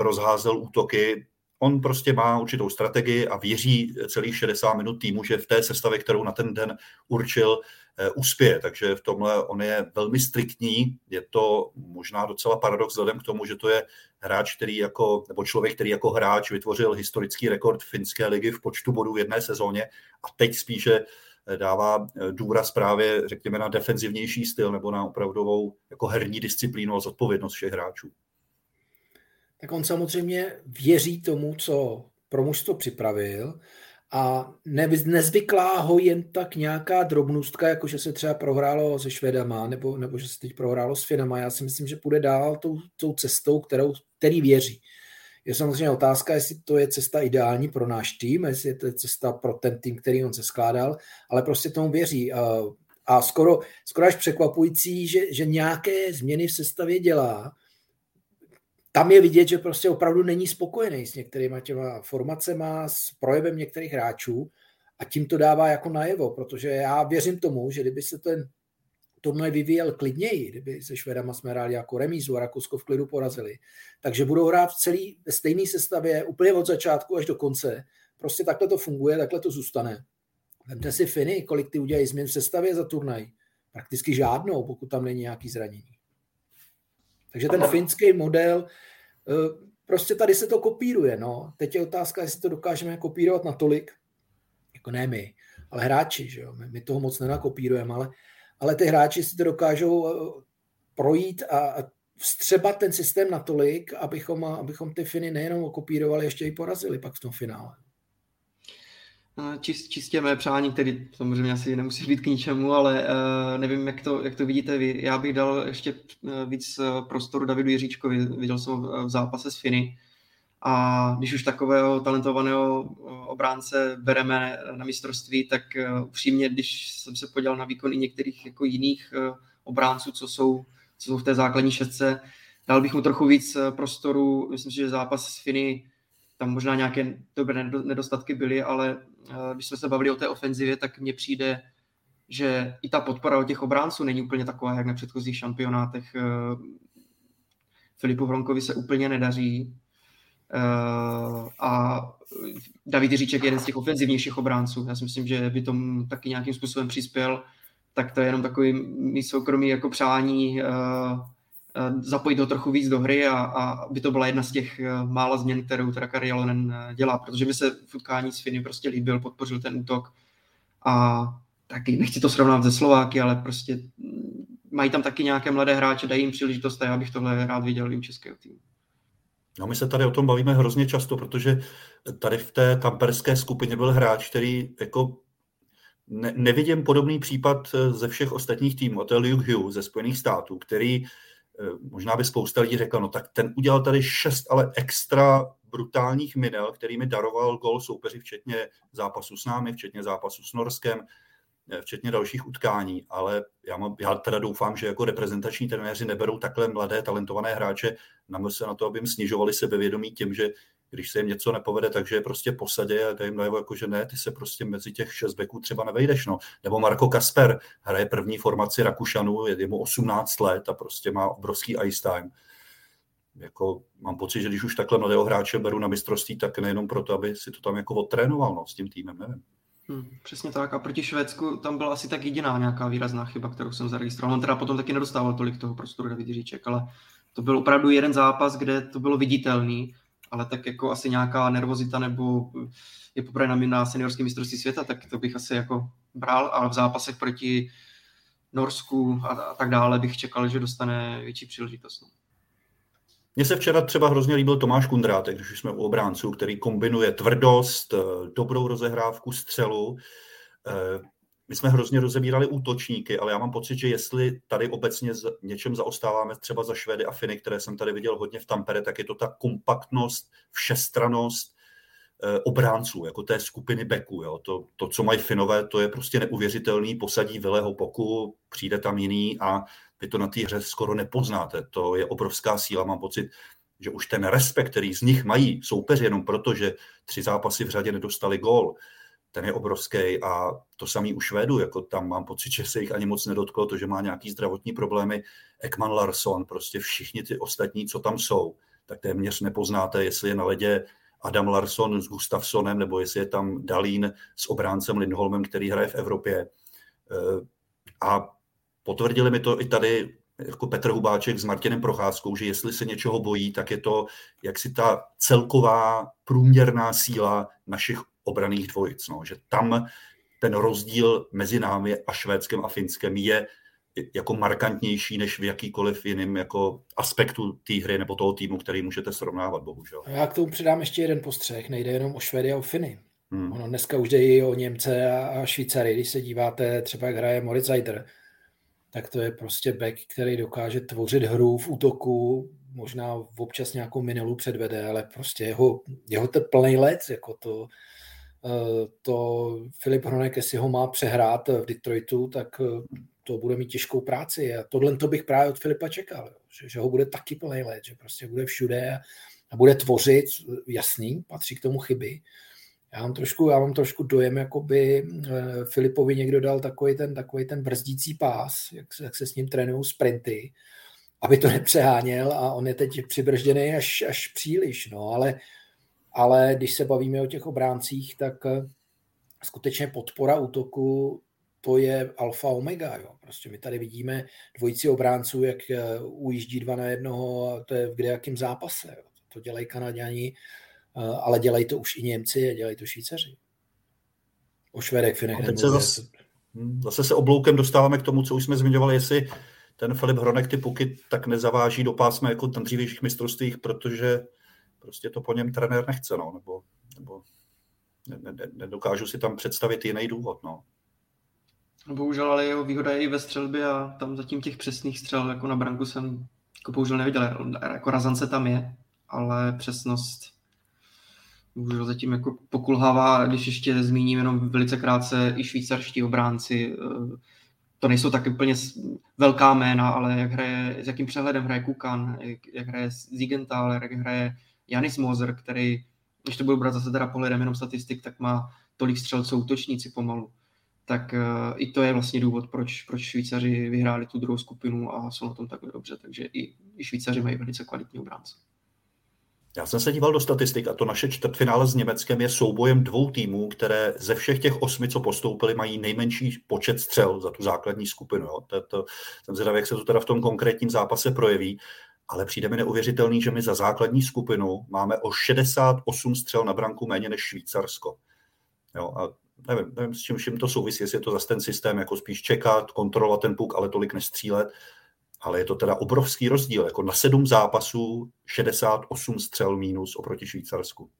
rozházel útoky. On prostě má určitou strategii a věří celých 60 minut týmu, že v té sestavě, kterou na ten den určil, Eh, uspěje. Takže v tomhle on je velmi striktní. Je to možná docela paradox vzhledem k tomu, že to je hráč, který jako, nebo člověk, který jako hráč vytvořil historický rekord finské ligy v počtu bodů v jedné sezóně a teď spíše eh, dává eh, důraz právě, řekněme, na defenzivnější styl nebo na opravdovou jako herní disciplínu a zodpovědnost všech hráčů. Tak on samozřejmě věří tomu, co pro mužstvo připravil a ne, nezvyklá ho jen tak nějaká drobnůstka, jako že se třeba prohrálo se Švedama, nebo, nebo že se teď prohrálo s Finama. Já si myslím, že půjde dál tou, tou cestou, kterou, který věří. Je samozřejmě otázka, jestli to je cesta ideální pro náš tým, jestli je to cesta pro ten tým, který on se skládal, ale prostě tomu věří. A, a skoro, skoro až překvapující, že, že nějaké změny v sestavě dělá, tam je vidět, že prostě opravdu není spokojený s některýma těma formacema, s projevem některých hráčů a tím to dává jako najevo, protože já věřím tomu, že kdyby se ten turnaj vyvíjel klidněji, kdyby se Švedama jsme hráli jako remízu a Rakousko v klidu porazili, takže budou hrát v celý ve stejné sestavě úplně od začátku až do konce. Prostě takhle to funguje, takhle to zůstane. Vemte si Finy, kolik ty udělají změn v sestavě za turnaj. Prakticky žádnou, pokud tam není nějaký zranění. Takže ten finský model, eh, prostě tady se to kopíruje. No. Teď je otázka, jestli to dokážeme kopírovat natolik, jako ne my, ale hráči. Že jo? My, my toho moc nenakopírujeme, ale, ale ty hráči si to dokážou eh, projít a, a vstřebat ten systém natolik, abychom, abychom ty Finy nejenom okopírovali, ještě i porazili pak v tom finále. Čist, čistě mé přání, který samozřejmě asi nemusí být k ničemu, ale uh, nevím, jak to, jak to vidíte vy. Já bych dal ještě uh, víc uh, prostoru Davidu Jiříčkovi. Viděl jsem ho v zápase s Finy. A když už takového talentovaného obránce bereme na mistrovství, tak upřímně, když jsem se podíval na výkony některých jako jiných obránců, co jsou, co jsou v té základní šestce, dal bych mu trochu víc prostoru. Myslím si, že zápas s Finy tam možná nějaké dobré nedostatky byly, ale eh, když jsme se bavili o té ofenzivě, tak mně přijde, že i ta podpora od těch obránců není úplně taková, jak na předchozích šampionátech. Eh, Filipu Vronkovi se úplně nedaří eh, a David Říček je jeden z těch ofenzivnějších obránců. Já si myslím, že by tomu taky nějakým způsobem přispěl, tak to je jenom takový mý soukromý jako přání zapojit ho trochu víc do hry a, a by to byla jedna z těch eh, mála změn, kterou teda Kari Jalonen eh, dělá, protože mi se v utkání s Finy prostě líbil, podpořil ten útok a taky nechci to srovnat ze Slováky, ale prostě mm, mají tam taky nějaké mladé hráče, dají jim příležitost a já bych tohle rád viděl i u českého týmu. No my se tady o tom bavíme hrozně často, protože tady v té tamperské skupině byl hráč, který jako ne, nevidím podobný případ ze všech ostatních týmů, to je Luke Hughes ze Spojených států, který Eh, možná by spousta lidí řekla, no tak ten udělal tady šest ale extra brutálních minel, kterými daroval gol soupeři, včetně zápasu s námi, včetně zápasu s Norskem, eh, včetně dalších utkání, ale já, mám, já teda doufám, že jako reprezentační trenéři neberou takhle mladé, talentované hráče na se na to, aby jim snižovali sebevědomí tím, že když se jim něco nepovede, takže je prostě posadě a jim najevo, jako, že ne, ty se prostě mezi těch šest beků třeba nevejdeš. No. Nebo Marko Kasper hraje první formaci Rakušanů, je mu 18 let a prostě má obrovský ice time. Jako, mám pocit, že když už takhle mladého hráče beru na mistrovství, tak nejenom proto, aby si to tam jako odtrénoval no, s tím týmem, nevím. Hmm, přesně tak. A proti Švédsku tam byla asi tak jediná nějaká výrazná chyba, kterou jsem zaregistroval. On teda potom taky nedostával tolik toho prostoru David Jiříček, ale to byl opravdu jeden zápas, kde to bylo viditelný ale tak jako asi nějaká nervozita nebo je poprvé na, na seniorském mistrovství světa, tak to bych asi jako bral, ale v zápasech proti Norsku a, a tak dále bych čekal, že dostane větší příležitost. No. Mně se včera třeba hrozně líbil Tomáš Kundrátek, když jsme u obránců, který kombinuje tvrdost, dobrou rozehrávku, střelu. My jsme hrozně rozebírali útočníky, ale já mám pocit, že jestli tady obecně něčem zaostáváme třeba za Švedy a Finy, které jsem tady viděl hodně v Tampere, tak je to ta kompaktnost, všestranost eh, obránců, jako té skupiny beků. Jo. To, to, co mají Finové, to je prostě neuvěřitelný, posadí Vileho boku, přijde tam jiný a vy to na té hře skoro nepoznáte. To je obrovská síla, mám pocit, že už ten respekt, který z nich mají soupeři jenom proto, že tři zápasy v řadě nedostali gól, ten je obrovský a to samý u Švédu, jako tam mám pocit, že se jich ani moc nedotklo, to, že má nějaký zdravotní problémy. Ekman Larsson, prostě všichni ty ostatní, co tam jsou, tak téměř nepoznáte, jestli je na ledě Adam Larsson s Gustafsonem, nebo jestli je tam Dalín s obráncem Lindholmem, který hraje v Evropě. E, a potvrdili mi to i tady jako Petr Hubáček s Martinem Procházkou, že jestli se něčeho bojí, tak je to jak si ta celková průměrná síla našich obraných dvojic. No. Že tam ten rozdíl mezi námi a Švédskem a Finskem je jako markantnější než v jakýkoliv jiném jako aspektu té hry nebo toho týmu, který můžete srovnávat, bohužel. Já k tomu přidám ještě jeden postřeh. Nejde jenom o Švedy a o Finy. Hmm. Ono dneska už jde i o Němce a Švýcary. Když se díváte třeba, jak hraje Moritz Eider, tak to je prostě back, který dokáže tvořit hru v útoku, možná občas nějakou minulou předvede, ale prostě jeho, jeho ten plný let, jako to, to Filip Hronek, jestli ho má přehrát v Detroitu, tak eh, to bude mít těžkou práci a tohle to bych právě od Filipa čekal, že, že ho bude taky plný let, že prostě bude všude a, bude tvořit, jasný, patří k tomu chyby, já mám trošku, já mám trošku dojem, jako by eh, Filipovi někdo dal takový ten, takový ten brzdící pás, jak se, jak se s ním trénují sprinty, aby to nepřeháněl a on je teď přibržděný až, až příliš. No, ale, ale když se bavíme o těch obráncích, tak eh, skutečně podpora útoku to je alfa omega. Jo. Prostě my tady vidíme dvojici obránců, jak eh, ujíždí dva na jednoho, a to je v kde jakým zápase. Jo. To dělají Kanaděni Eh, ale dělají to už i Němci a dělají to Švýcaři. O Švedech, Finech teď se zase, hm, zase se obloukem dostáváme k tomu, co už jsme zmiňovali, jestli ten Filip Hronek ty puky tak nezaváží do pásma jako ten dřívějších mistrovstvích, protože prostě to po něm trenér nechce, no, nebo, nebo ne, ne, nedokážu si tam představit jiný důvod. No. Bohužel, ale jeho výhoda je i ve střelbě a tam zatím těch přesných střel jako na branku jsem jako bohužel neviděl. Jako razance tam je, ale přesnost bohužel zatím jako pokulhává, když ještě zmíním jenom velice krátce i švýcarští obránci. Eh, to nejsou tak úplně velká jména, ale jak hraje, s jakým přehledem hraje Kukan, jak, jak hraje Ziegenthal, jak hraje Janis Moser, který, když to budu brát zase teda pohledem jenom statistik, tak má tolik střelců útočníci pomalu. Tak uh, i to je vlastně důvod, proč, proč Švýcaři vyhráli tu druhou skupinu a jsou na tom takhle dobře. Takže i, i Švýcaři mají velice kvalitní obránce. Já jsem se díval do statistik a to naše čtvrtfinále s Německem je soubojem dvou týmů, které ze všech těch osmi, co postoupili, mají nejmenší počet střel za tu základní skupinu. Jo. To, to, jsem zvědavý, jak se to teda v tom konkrétním zápase projeví, ale přijde mi neuvěřitelný, že my za základní skupinu máme o 68 střel na branku méně než Švýcarsko. Jo, a nevím, nevím, s čím, čím to souvisí, jestli je to zase ten systém, jako spíš čekat, kontrolovat ten puk, ale tolik nestřílet ale je to teda obrovský rozdíl. Jako na sedm zápasů 68 střel mínus oproti Švýcarsku.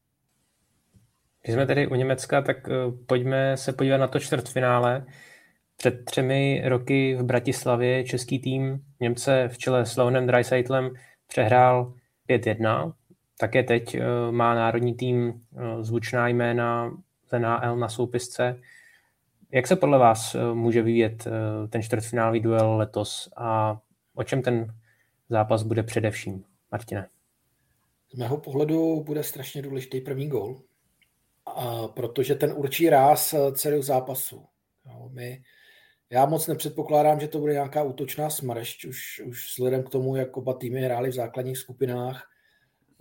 Když jsme tedy u Německa, tak eh, pojďme se podívat na to čtvrtfinále. Před třemi roky v Bratislavě český tým Němce v čele s Leonem Dreisaitlem přehrál 5-1. Také teď eh, má národní tým eh, zvučná jména z NHL na soupisce. Jak se podle vás může vyvíjet ten čtvrtfinálový duel letos a o čem ten zápas bude především, Martine? Z mého pohledu bude strašně důležitý první gol, a protože ten určí ráz eh, celého zápasu. My, já moc nepředpokládám, že to bude nějaká útočná smršť, už, už vzhledem k tomu, jak oba týmy hráli v základních skupinách.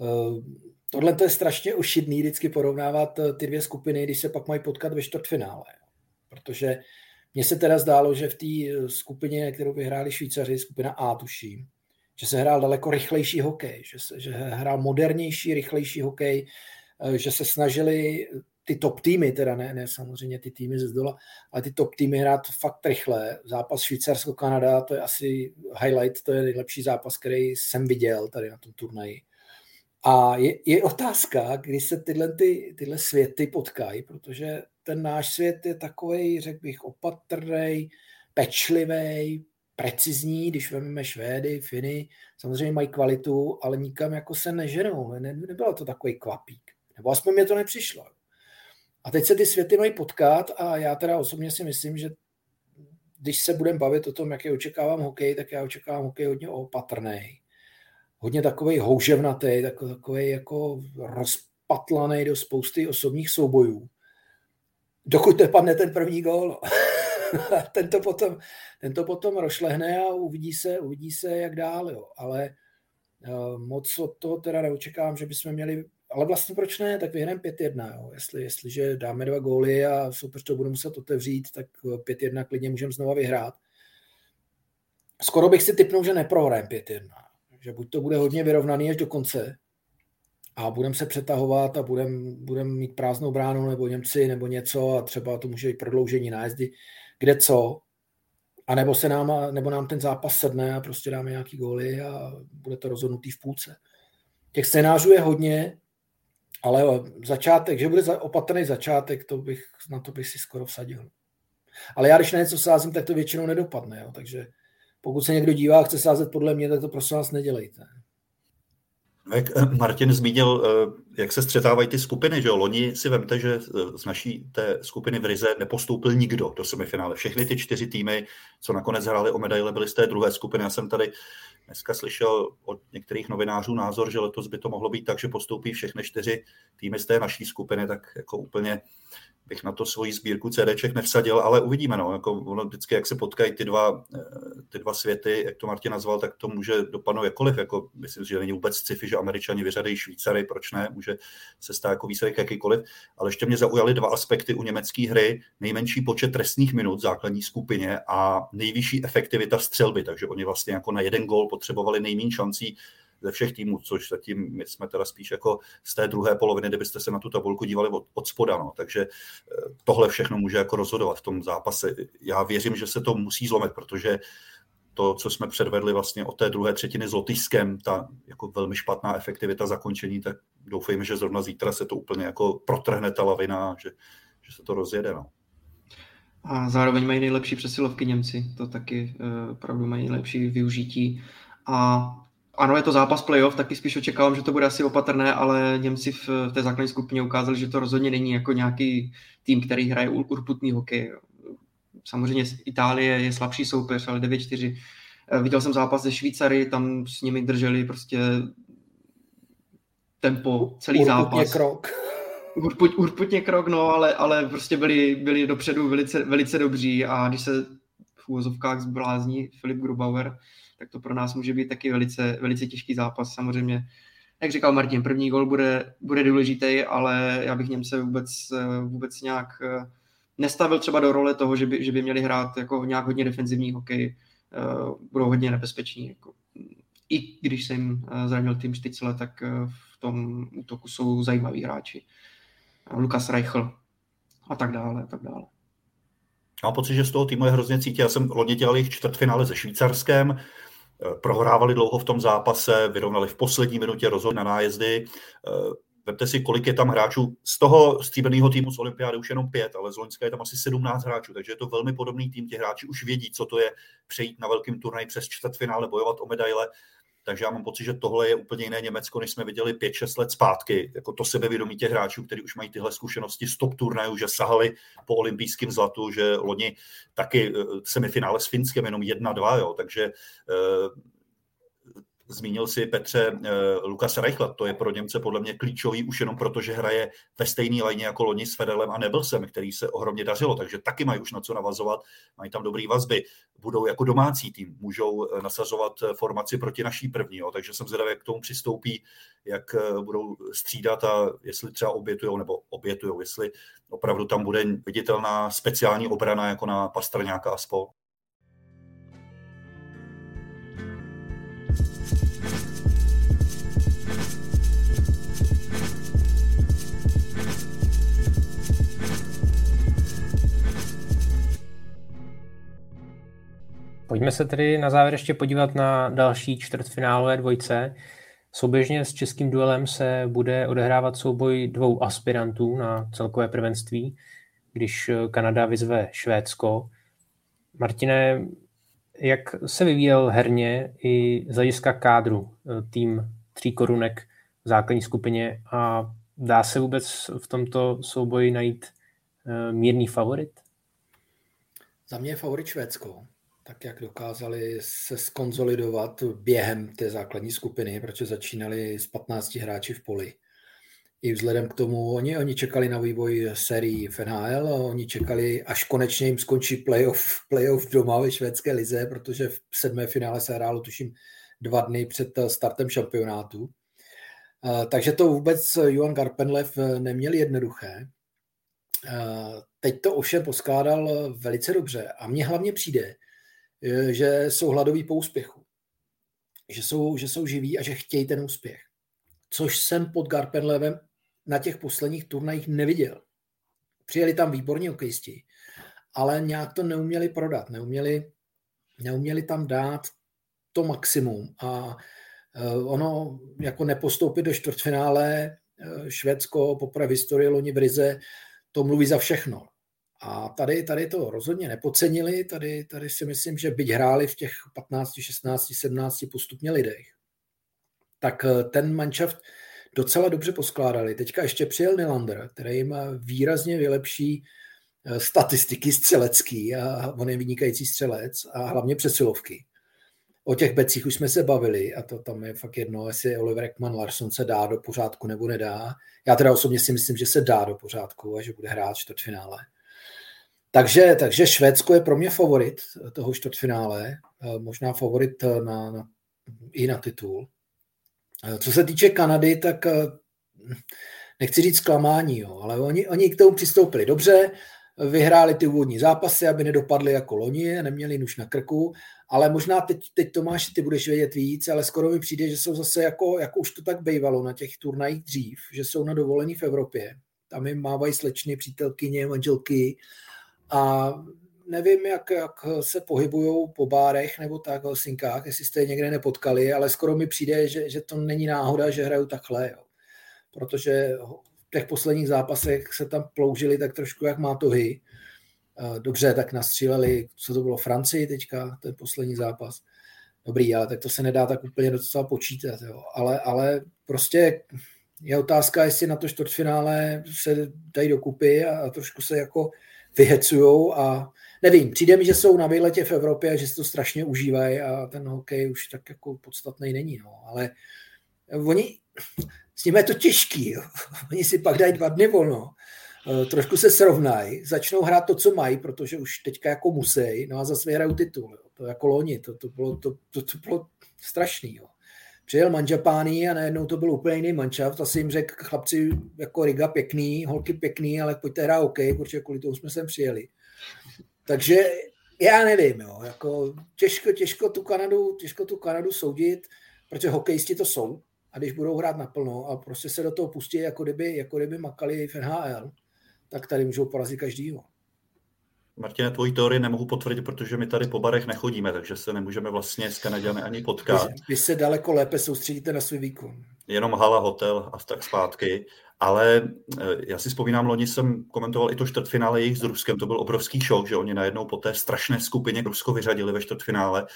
Eh, tohle to je strašně ošidný vždycky porovnávat eh, ty dvě skupiny, když se pak mají potkat ve čtvrtfinále. Protože mně se teda zdálo, že v té eh, skupině, kterou vyhráli Švýcaři, skupina A tuším, že se hrál daleko rychlejší hokej, že, se, že hrál modernější, rychlejší hokej, že se snažili ty top týmy, teda ne, ne samozřejmě ty týmy ze zdola, ale ty top týmy hrát fakt rychle. Zápas Švýcarsko-Kanada, to je asi highlight, to je nejlepší zápas, který jsem viděl tady na tom turnaji. A je, je otázka, kdy se tyhle, ty, tyhle světy potkají, protože ten náš svět je takový, řekl bych, opatrný, pečlivý, precizní, když vezmeme Švédy, Finy, samozřejmě mají kvalitu, ale nikam jako se neženou. Ne, nebylo to takový kvapík. Nebo aspoň mě to nepřišlo. A teď se ty světy mají potkat a já teda osobně si myslím, že když se budeme bavit o tom, jaký očekávám hokej, tak já očekávám hokej hodně opatrný. Hodně takový houževnatý, takový jako rozpatlaný do spousty osobních soubojů Dokud nepadne ten první gól. ten, to potom, ten to potom rošlehne a uvidí se, uvidí se jak dál. Jo. Ale uh, moc od toho teda neočekávám, že bychom měli ale vlastně proč ne, tak vyhrajeme 5-1. Jo. Jestli, jestliže dáme dva góly a soupeř to bude muset otevřít, tak 5-1 klidně můžeme znova vyhrát. Skoro bych si typnul, že neprohrajeme 5-1. Že buď to bude hodně vyrovnaný až do konce a budeme se přetahovat a budeme budem mít prázdnou bránu nebo Němci nebo něco a třeba to může být prodloužení nájezdy, kde co. A nebo, se nám, nebo nám ten zápas sedne a prostě dáme nějaký góly a bude to rozhodnutý v půlce. Těch scénářů je hodně, ale začátek, že bude opatrný začátek, to bych, na to bych si skoro vsadil. Ale já, když na něco sázím, tak to většinou nedopadne. Jo? Takže pokud se někdo dívá a chce sázet podle mě, tak to prosím vás nedělejte. Jak eh, Martin zmínil, eh, jak se střetávají ty skupiny, že jo? Loni si vemte, že eh, z naší té skupiny v Rize nepostoupil nikdo do semifinále. Všechny ty čtyři týmy, co nakonec hráli o medaile, byly z té druhé skupiny. Já jsem tady dneska slyšel od některých novinářů názor, že letos by to mohlo být tak, že postoupí všechny čtyři týmy z té naší skupiny, tak jako úplně bych na to svoji sbírku CDček nevsadil, ale uvidíme. No. Jako ono vždycky, jak se potkají ty dva, eh, ty dva světy, jak to Martin nazval, tak to může dopadnout jakkoliv. Jako, myslím, že není vůbec sci že američani vyřadejí Švýcary, proč ne, může se stát jako výsledek jakýkoliv. Ale ještě mě zaujaly dva aspekty u německé hry. Nejmenší počet trestných minut v základní skupině a nejvyšší efektivita střelby. Takže oni vlastně jako na jeden gol potřebovali nejméně šancí ze všech týmů, což zatím my jsme teda spíš jako z té druhé poloviny, kdybyste se na tu tabulku dívali od, od spoda. No. Takže eh, tohle všechno může jako rozhodovat v tom zápase. Já věřím, že se to musí zlomit, protože to, co jsme předvedli vlastně od té druhé třetiny s Lotyšskem, ta jako velmi špatná efektivita zakončení, tak doufejme, že zrovna zítra se to úplně jako protrhne ta lavina, že, že se to rozjede. No. A zároveň mají nejlepší přesilovky Němci, to taky uh, opravdu mají nejlepší využití. A ano, je to zápas playoff, taky spíš očekávám, že to bude asi opatrné, ale Němci v, v té základní skupině ukázali, že to rozhodně není jako nějaký tým, který hraje urputný hokej. Samozřejmě Itálie je slabší soupeř, ale 9-4. Eh, viděl jsem zápas ze Švýcary, tam s nimi drželi prostě tempo, celý urputně zápas. krok. Urput, urputně krok, no, ale, ale prostě byli, byli dopředu velice, velice dobří a když se v úvozovkách zblázní Filip Grubauer, tak to pro nás může být taky velice, velice těžký zápas. Samozřejmě, jak říkal Martin, první gol bude, bude důležitý, ale já bych Němce vůbec, vůbec nějak eh, nestavil třeba do role toho, že by, že by měli hrát jako nějak hodně defenzivní hokej. Eh, budou hodně nebezpeční. Jako, I když se jim eh, zranil tým Štycle, tak v tom útoku jsou zajímaví hráči. Lukas Reichl a tak dále, a tak dále. Mám pocit, že z toho týmu je hrozně cítit. Já jsem loni dělal jejich čtvrtfinále se Švýcarskem, Eh, prohrávali dlouho v tom zápase, vyrovnali v poslední minutě rozhod na nájezdy. Eh, vemte si, kolik je tam hráčů. Z toho stříbrného týmu z Olympiády už jenom pět, ale z Loňska je tam asi 17 hráčů, takže je to velmi podobný tým. Ti hráči už vědí, co to je přejít na velkým turnaji přes čtvrtfinále, bojovat o medaile. Takže já mám pocit, že tohle je úplně jiné Německo, než jsme viděli 5-6 let zpátky. Jako to sebevědomí těch hráčů, kteří už mají tyhle zkušenosti z top turnajů, že sahali po olympijském zlatu, že loni taky eh, semifinále s Finskem jenom 1-2, takže eh, Zmínil si Petře uh, Lukas Reichla, to je pro Němce podle mě klíčový už jenom proto, že hraje ve stejné lajně jako loni s Fedelem a Nebelsem, který se ohromně dařilo, takže taky mají už na co navazovat, mají tam dobrý vazby, budou jako domácí tým, můžou eh, nasazovat eh, formaci proti naší první, jo, takže jsem zvědavý, jak k tomu přistoupí, jak budou střídat a jestli třeba obětujou nebo obětujou, jestli opravdu tam bude viditelná speciální obrana jako na Pastrňáka a spol. Pojďme se tedy na závěr ještě podívat na další čtvrtfinálové dvojce. Souběžně s českým duelem se bude odehrávat souboj dvou aspirantů na celkové prvenství, když Kanada vyzve Švédsko. Martine, jak se vyvíjel herně i z hlediska kádru tým tří korunek v základní skupině a dá se vůbec v tomto souboji najít eh, mírný favorit? Za mě je favorit Švédsko tak jak dokázali se skonzolidovat během té základní skupiny, protože začínali s 15 hráči v poli. i vzhledem k tomu, oni, oni čekali na vývoj sérii v NHL, a oni čekali, až konečně jim skončí playoff, playoff doma ve švédské lize, protože v sedmé finále se hrálo, tuším, dva dny před startem šampionátu. Takže to vůbec Johan Garpenlev neměl jednoduché. Teď to ovšem poskládal velice dobře a mně hlavně přijde, že jsou hladoví po úspěchu. Že jsou, že jsou živí a že chtějí ten úspěch. Což jsem pod Garpenlevem na těch posledních turnajích neviděl. Přijeli tam výborní hokejisti, ale nějak to neuměli prodat, neuměli, neuměli tam dát to maximum a eh, ono jako nepostoupit do čtvrtfinále eh, Švédsko poprvé v historii loni v Rize, to mluví za všechno. A tady, tady to rozhodně nepocenili, tady, tady si myslím, že byť hráli v těch 15, 16, 17 postupně lidech, tak eh, ten manšaft docela dobře poskládali. Teďka ještě přijel Nylander, který jim výrazně vylepší statistiky střelecký a on je vynikající střelec a hlavně přesilovky. O těch becích už jsme se bavili a to tam je fakt jedno, jestli Oliver Ekman Larson se dá do pořádku nebo nedá. Já teda osobně si myslím, že se dá do pořádku a že bude hrát čtvrtfinále. Takže, takže Švédsko je pro mě favorit toho čtvrtfinále, eh, možná favorit eh, na, na, i na titul. Eh, co se týče Kanady, tak nechci říct zklamání, jo, ale oni, oni k tomu přistoupili dobře, vyhráli ty úvodní zápasy, aby nedopadly jako loni, neměli nuž na krku, ale možná teď, teď Tomáš, ty budeš vědět víc, ale skoro mi přijde, že jsou zase jako, jako už to tak bývalo na těch turnajích dřív, že jsou na dovolení v Evropě. Tam jim mávají slečny, přítelkyně, manželky a nevím, jak, jak se pohybují po bárech nebo tak Helsinkách, jestli jste je někde nepotkali, ale skoro mi přijde, že, že to není náhoda, že hrajou takhle. Jo. Protože v těch posledních zápasech se tam ploužili tak trošku jak má tohy dobře, tak nastříleli, co to bylo, Francii teďka, ten poslední zápas. Dobrý, ale tak to se nedá tak úplně docela počítat, jo. Ale, ale prostě je otázka, jestli na to čtvrtfinále se dají dokupy a, a trošku se jako vyhecujou a nevím, přijde mi, že jsou na výletě v Evropě a že si to strašně užívají a ten hokej už tak jako podstatný není, no. ale oni, s nimi je to těžký, jo. oni si pak dají dva dny volno Eh, trošku se srovnají, začnou hrát to, co mají, protože už teďka jako musí, no a zase vyhrajou titul. Jo. To jako loni, to, to, bylo, to, to, to bylo strašný. Jo. Přijel Manžapány a najednou to byl úplně jiný manšaft. Asi jim řekl chlapci jako Riga pěkný, holky pěkný, ale pojďte hrát OK, protože kvůli tomu jsme sem přijeli. Takže já nevím, jo, jako těžko, těžko, tu Kanadu, těžko tu Kanadu soudit, protože hokejisti to jsou a když budou hrát naplno a prostě se do toho pustí, jako kdyby, jako kdyby makali v NHL, tak tady můžou porazit každýho. Martine, tvoji teorii nemohu potvrdit, protože my tady po barech nechodíme, takže se nemůžeme vlastně s Kanaděmi ani potkat. Vy, vy se daleko lépe soustředíte na svůj výkon. Jenom hala, hotel a tak zpátky. Ale eh, já si vzpomínám, loni jsem komentoval i to čtvrtfinále jejich s Ruskem. To byl obrovský šok, že oni najednou po té strašné skupině Rusko vyřadili ve čtvrtfinále.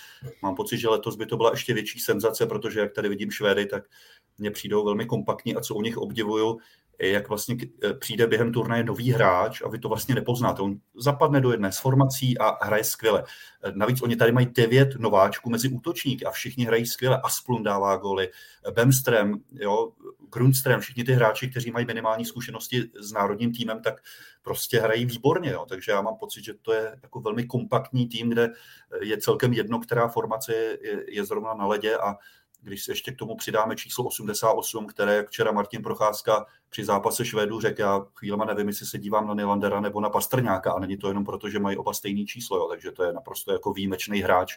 Mám pocit, že letos by to byla ještě větší senzace, protože jak tady vidím Švédy, tak mně přijdou velmi kompaktní a co u nich obdivuju, jak vlastně eh, přijde během turnaje nový hráč a vy to vlastně nepoznáte. On zapadne do jedné z formací a hraje skvěle. Eh, navíc oni tady mají devět nováčků mezi útočníky a všichni hrají skvěle. Asplun dává góly, eh, Bemstrem, jo, Grundström, všichni ty hráči, kteří mají minimální zkušenosti s národním týmem, tak prostě hrají výborně. Jo. Takže já mám pocit, že to je jako velmi kompaktní tým, kde je celkem jedno, která formace je, je zrovna na ledě a když se ještě k tomu přidáme číslo 88, které, jak včera Martin Procházka při zápase Švédů řekl, já chvílema nevím, jestli se dívám na Nylandera nebo na Pastrňáka a není to jenom proto, že mají oba stejný číslo, jo, takže to je naprosto jako výjimečný hráč,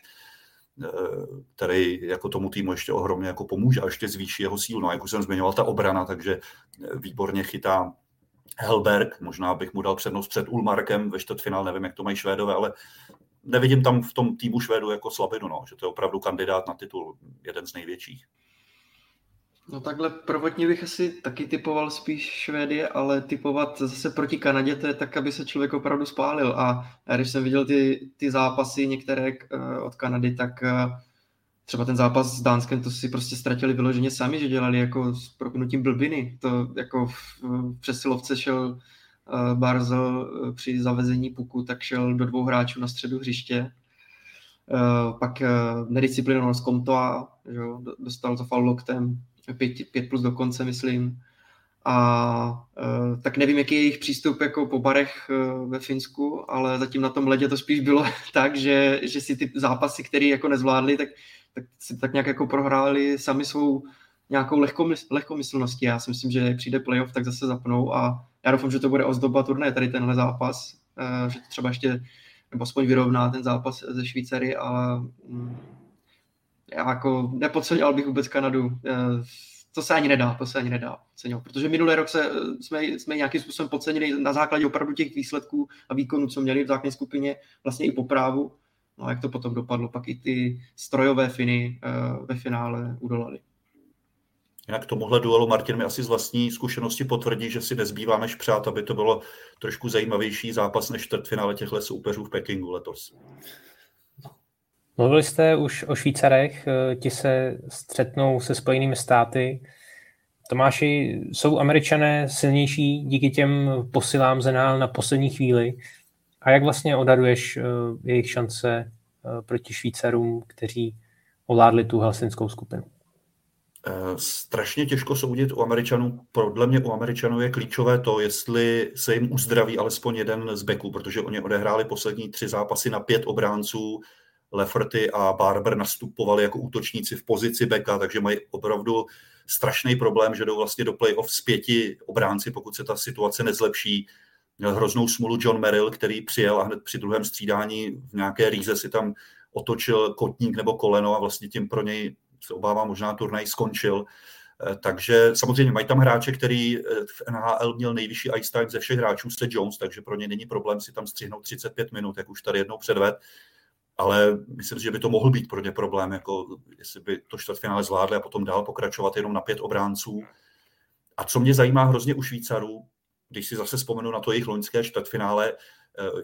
eh, který jako tomu týmu ještě ohromně jako pomůže a ještě zvýší jeho sílu. No, jak už jsem zmiňoval, ta obrana, takže výborně chytá Helberg, možná bych mu dal přednost před Ulmarkem ve čtvrtfinále, nevím, jak to mají Švédové, ale nevidím tam v tom týmu Švédu jako slabinu, no, že to je opravdu kandidát na titul, jeden z největších. No takhle prvotně bych asi taky typoval spíš Švédy, ale typovat zase proti Kanadě, to je tak, aby se člověk opravdu spálil. A když jsem viděl ty, ty zápasy některé uh, od Kanady, tak uh, třeba ten zápas s Dánskem, to si prostě ztratili vyloženě sami, že dělali jako s propnutím blbiny. To jako v přesilovce šel Eh, Barzel eh, při zavezení puku, tak šel do dvou hráčů na středu hřiště. Eh, pak nedisciplinoval z Komtoa, že dostal to foul loktem, 5 plus do konce, myslím. a tak nevím, jaký je jejich přístup jako po barech ve Finsku, ale zatím na tom ledě to spíš bylo tak, že, že si ty zápasy, které jako nezvládli, tak, tak si tak nějak jako prohráli sami svou nějakou lehkomysl, lehkomyslností. Já si myslím, že přijde playoff, tak zase zapnou a já doufám, že to bude ozdoba turné, tady tenhle zápas, uh, že to třeba ještě nebo aspoň vyrovná ten zápas ze Švýcary, ale um, já jako nepodcenil bych vůbec Kanadu. Uh, to se ani nedá, to se ani nedá podceňovat, protože minulý rok se, jsme, jsme nějakým způsobem podcenili na základě opravdu těch výsledků a výkonů, co měli v základní skupině, vlastně i po právu. No a jak to potom dopadlo, pak i ty strojové finy ve finále udolali. Jinak tomuhle duelu Martin mi asi z vlastní zkušenosti potvrdí, že si nezbývá než přát, aby to bylo trošku zajímavější zápas než čtvrtfinále těchto soupeřů v Pekingu letos. Mluvili jste už o Švýcarech, eh, ti se střetnou se Spojenými státy. Tomáši, jsou američané silnější díky těm posilám zenál na poslední chvíli? A jak vlastně odhaduješ eh, jejich šance eh, proti Švýcarům, kteří ovládli tu helsinskou skupinu? Strašně těžko soudit u Američanů. Podle mě u Američanů je klíčové to, jestli se jim uzdraví alespoň jeden z beků, protože oni odehráli poslední tři zápasy na pět obránců Leferty a Barber nastupovali jako útočníci v pozici beka, takže mají opravdu strašný problém, že jdou vlastně do playoff s pěti obránci, pokud se ta situace nezlepší. Měl hroznou smulu John Merrill, který přijel a hned při druhém střídání v nějaké rýze si tam otočil kotník nebo koleno a vlastně tím pro něj se obávám možná turnaj skončil. Eh, takže samozřejmě mají tam hráče, který eh, v NHL měl nejvyšší ice time ze všech hráčů, se Jones, takže pro ně není problém si tam střihnout 35 minut, jak už tady jednou předved ale myslím že by to mohl být pro ně problém, jako jestli by to čtvrtfinále zvládli a potom dál pokračovat jenom na pět obránců. A co mě zajímá hrozně u Švýcarů, když si zase vzpomenu na to jejich loňské čtvrtfinále,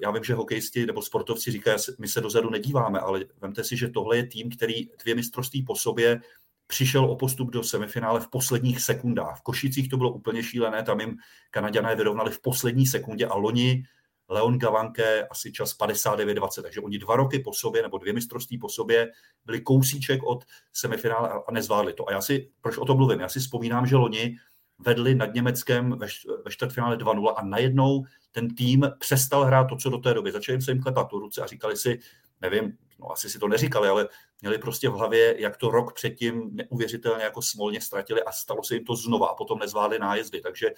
já vím, že hokejisti nebo sportovci říkají, my se dozadu nedíváme, ale vemte si, že tohle je tým, který dvě mistrovství po sobě přišel o postup do semifinále v posledních sekundách. V Košicích to bylo úplně šílené, tam jim Kanaďané vyrovnali v poslední sekundě a loni Leon Gavanke asi čas 59-20, takže oni dva roky po sobě nebo dvě mistrovství po sobě byli kousíček od semifinále a nezvládli to. A já si, proč o tom mluvím? Já si vzpomínám, že loni vedli nad Německem ve, čtvrtfinále 2-0 a najednou ten tým přestal hrát to, co do té doby. Začali se jim klepat tu ruce a říkali si, nevím, no asi si to neříkali, ale měli prostě v hlavě, jak to rok předtím neuvěřitelně jako smolně ztratili a stalo se jim to znova a potom nezvládli nájezdy. Takže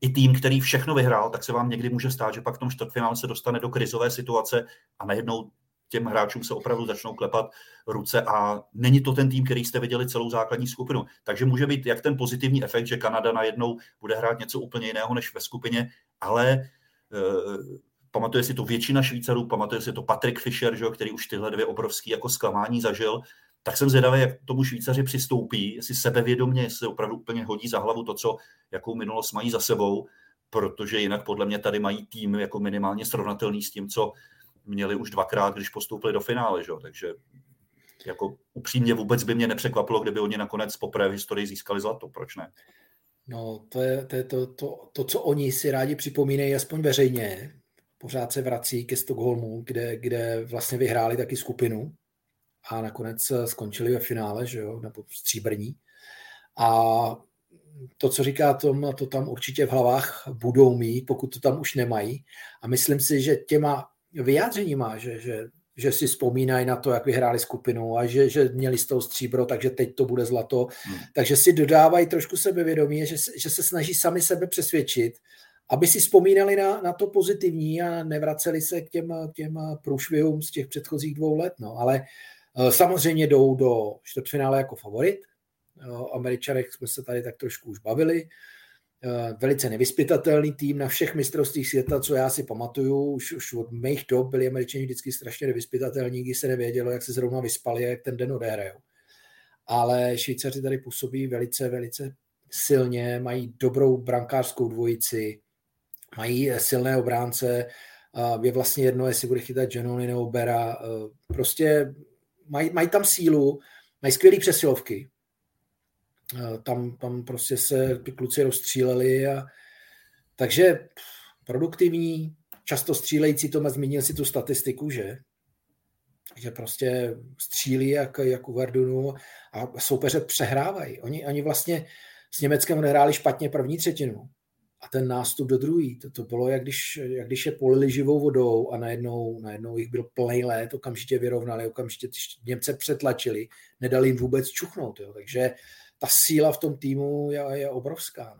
i tým, který všechno vyhrál, tak se vám někdy může stát, že pak v tom čtvrtfinále se dostane do krizové situace a najednou těm hráčům se opravdu začnou klepat ruce a není to ten tým, který jste viděli celou základní skupinu. Takže může být jak ten pozitivní efekt, že Kanada najednou bude hrát něco úplně jiného než ve skupině, ale e, pamatuje si to většina Švýcarů, pamatuje si to Patrick Fischer, že, který už tyhle dvě obrovské jako zklamání zažil tak jsem zvědavý, jak tomu Švýcaři přistoupí, jestli sebevědomě, jestli opravdu úplně hodí za hlavu to, co, jakou minulost mají za sebou, protože jinak podle mě tady mají tým jako minimálně srovnatelný s tím, co měli už dvakrát, když postoupili do finále, že? takže jako upřímně vůbec by mě nepřekvapilo, kdyby oni nakonec poprvé v historii získali zlato, proč ne? No, to je, to, je to, to, to, co oni si rádi připomínají, aspoň veřejně. Pořád se vrací ke Stockholmu, kde, kde vlastně vyhráli taky skupinu a nakonec skončili ve finále, že jo, nebo stříbrní. A to, co říká Tom, to tam určitě v hlavách budou mít, pokud to tam už nemají. A myslím si, že těma vyjádřeníma, že, že, že si vzpomínají na to, jak vyhráli skupinu a že, že měli z toho stříbro, takže teď to bude zlato. Hmm. Takže si dodávají trošku sebevědomí, že, že se snaží sami sebe přesvědčit, aby si vzpomínali na, na to pozitivní a nevraceli se k těm, těm průšvihům z těch předchozích dvou let. No. Ale uh, Eh, samozřejmě jdou do čtvrtfinále jako favorit. Eh, o Američanech jsme se tady tak trošku už bavili. Eh, velice nevyspytatelný tým na všech mistrovstvích světa, co já si pamatuju. Už, už od mých dob byli Američani vždycky strašně nevyspytatelní, když se nevědělo, jak se zrovna vyspali, jak ten den odehrajou. Ale Švýcaři tady působí velice, velice silně, mají dobrou brankářskou dvojici, mají silné obránce, je vlastně jedno, jestli bude chytat Genoni nebo Bera. Prostě mají, mají tam sílu, mají skvělé přesilovky. Tam, tam prostě se ty kluci rozstříleli a takže produktivní, často střílející, to zmínil si tu statistiku, že? že prostě střílí jak, jak u Verdunu a soupeře přehrávají. Oni, oni vlastně s Německem odehráli špatně první třetinu a ten nástup do druhý, to, to bylo, jak když, jak když je polili živou vodou a najednou, najednou jich byl plný let, okamžitě vyrovnali, okamžitě Němce přetlačili, nedali jim vůbec čuchnout. Jo. Takže ta síla v tom týmu je, je obrovská.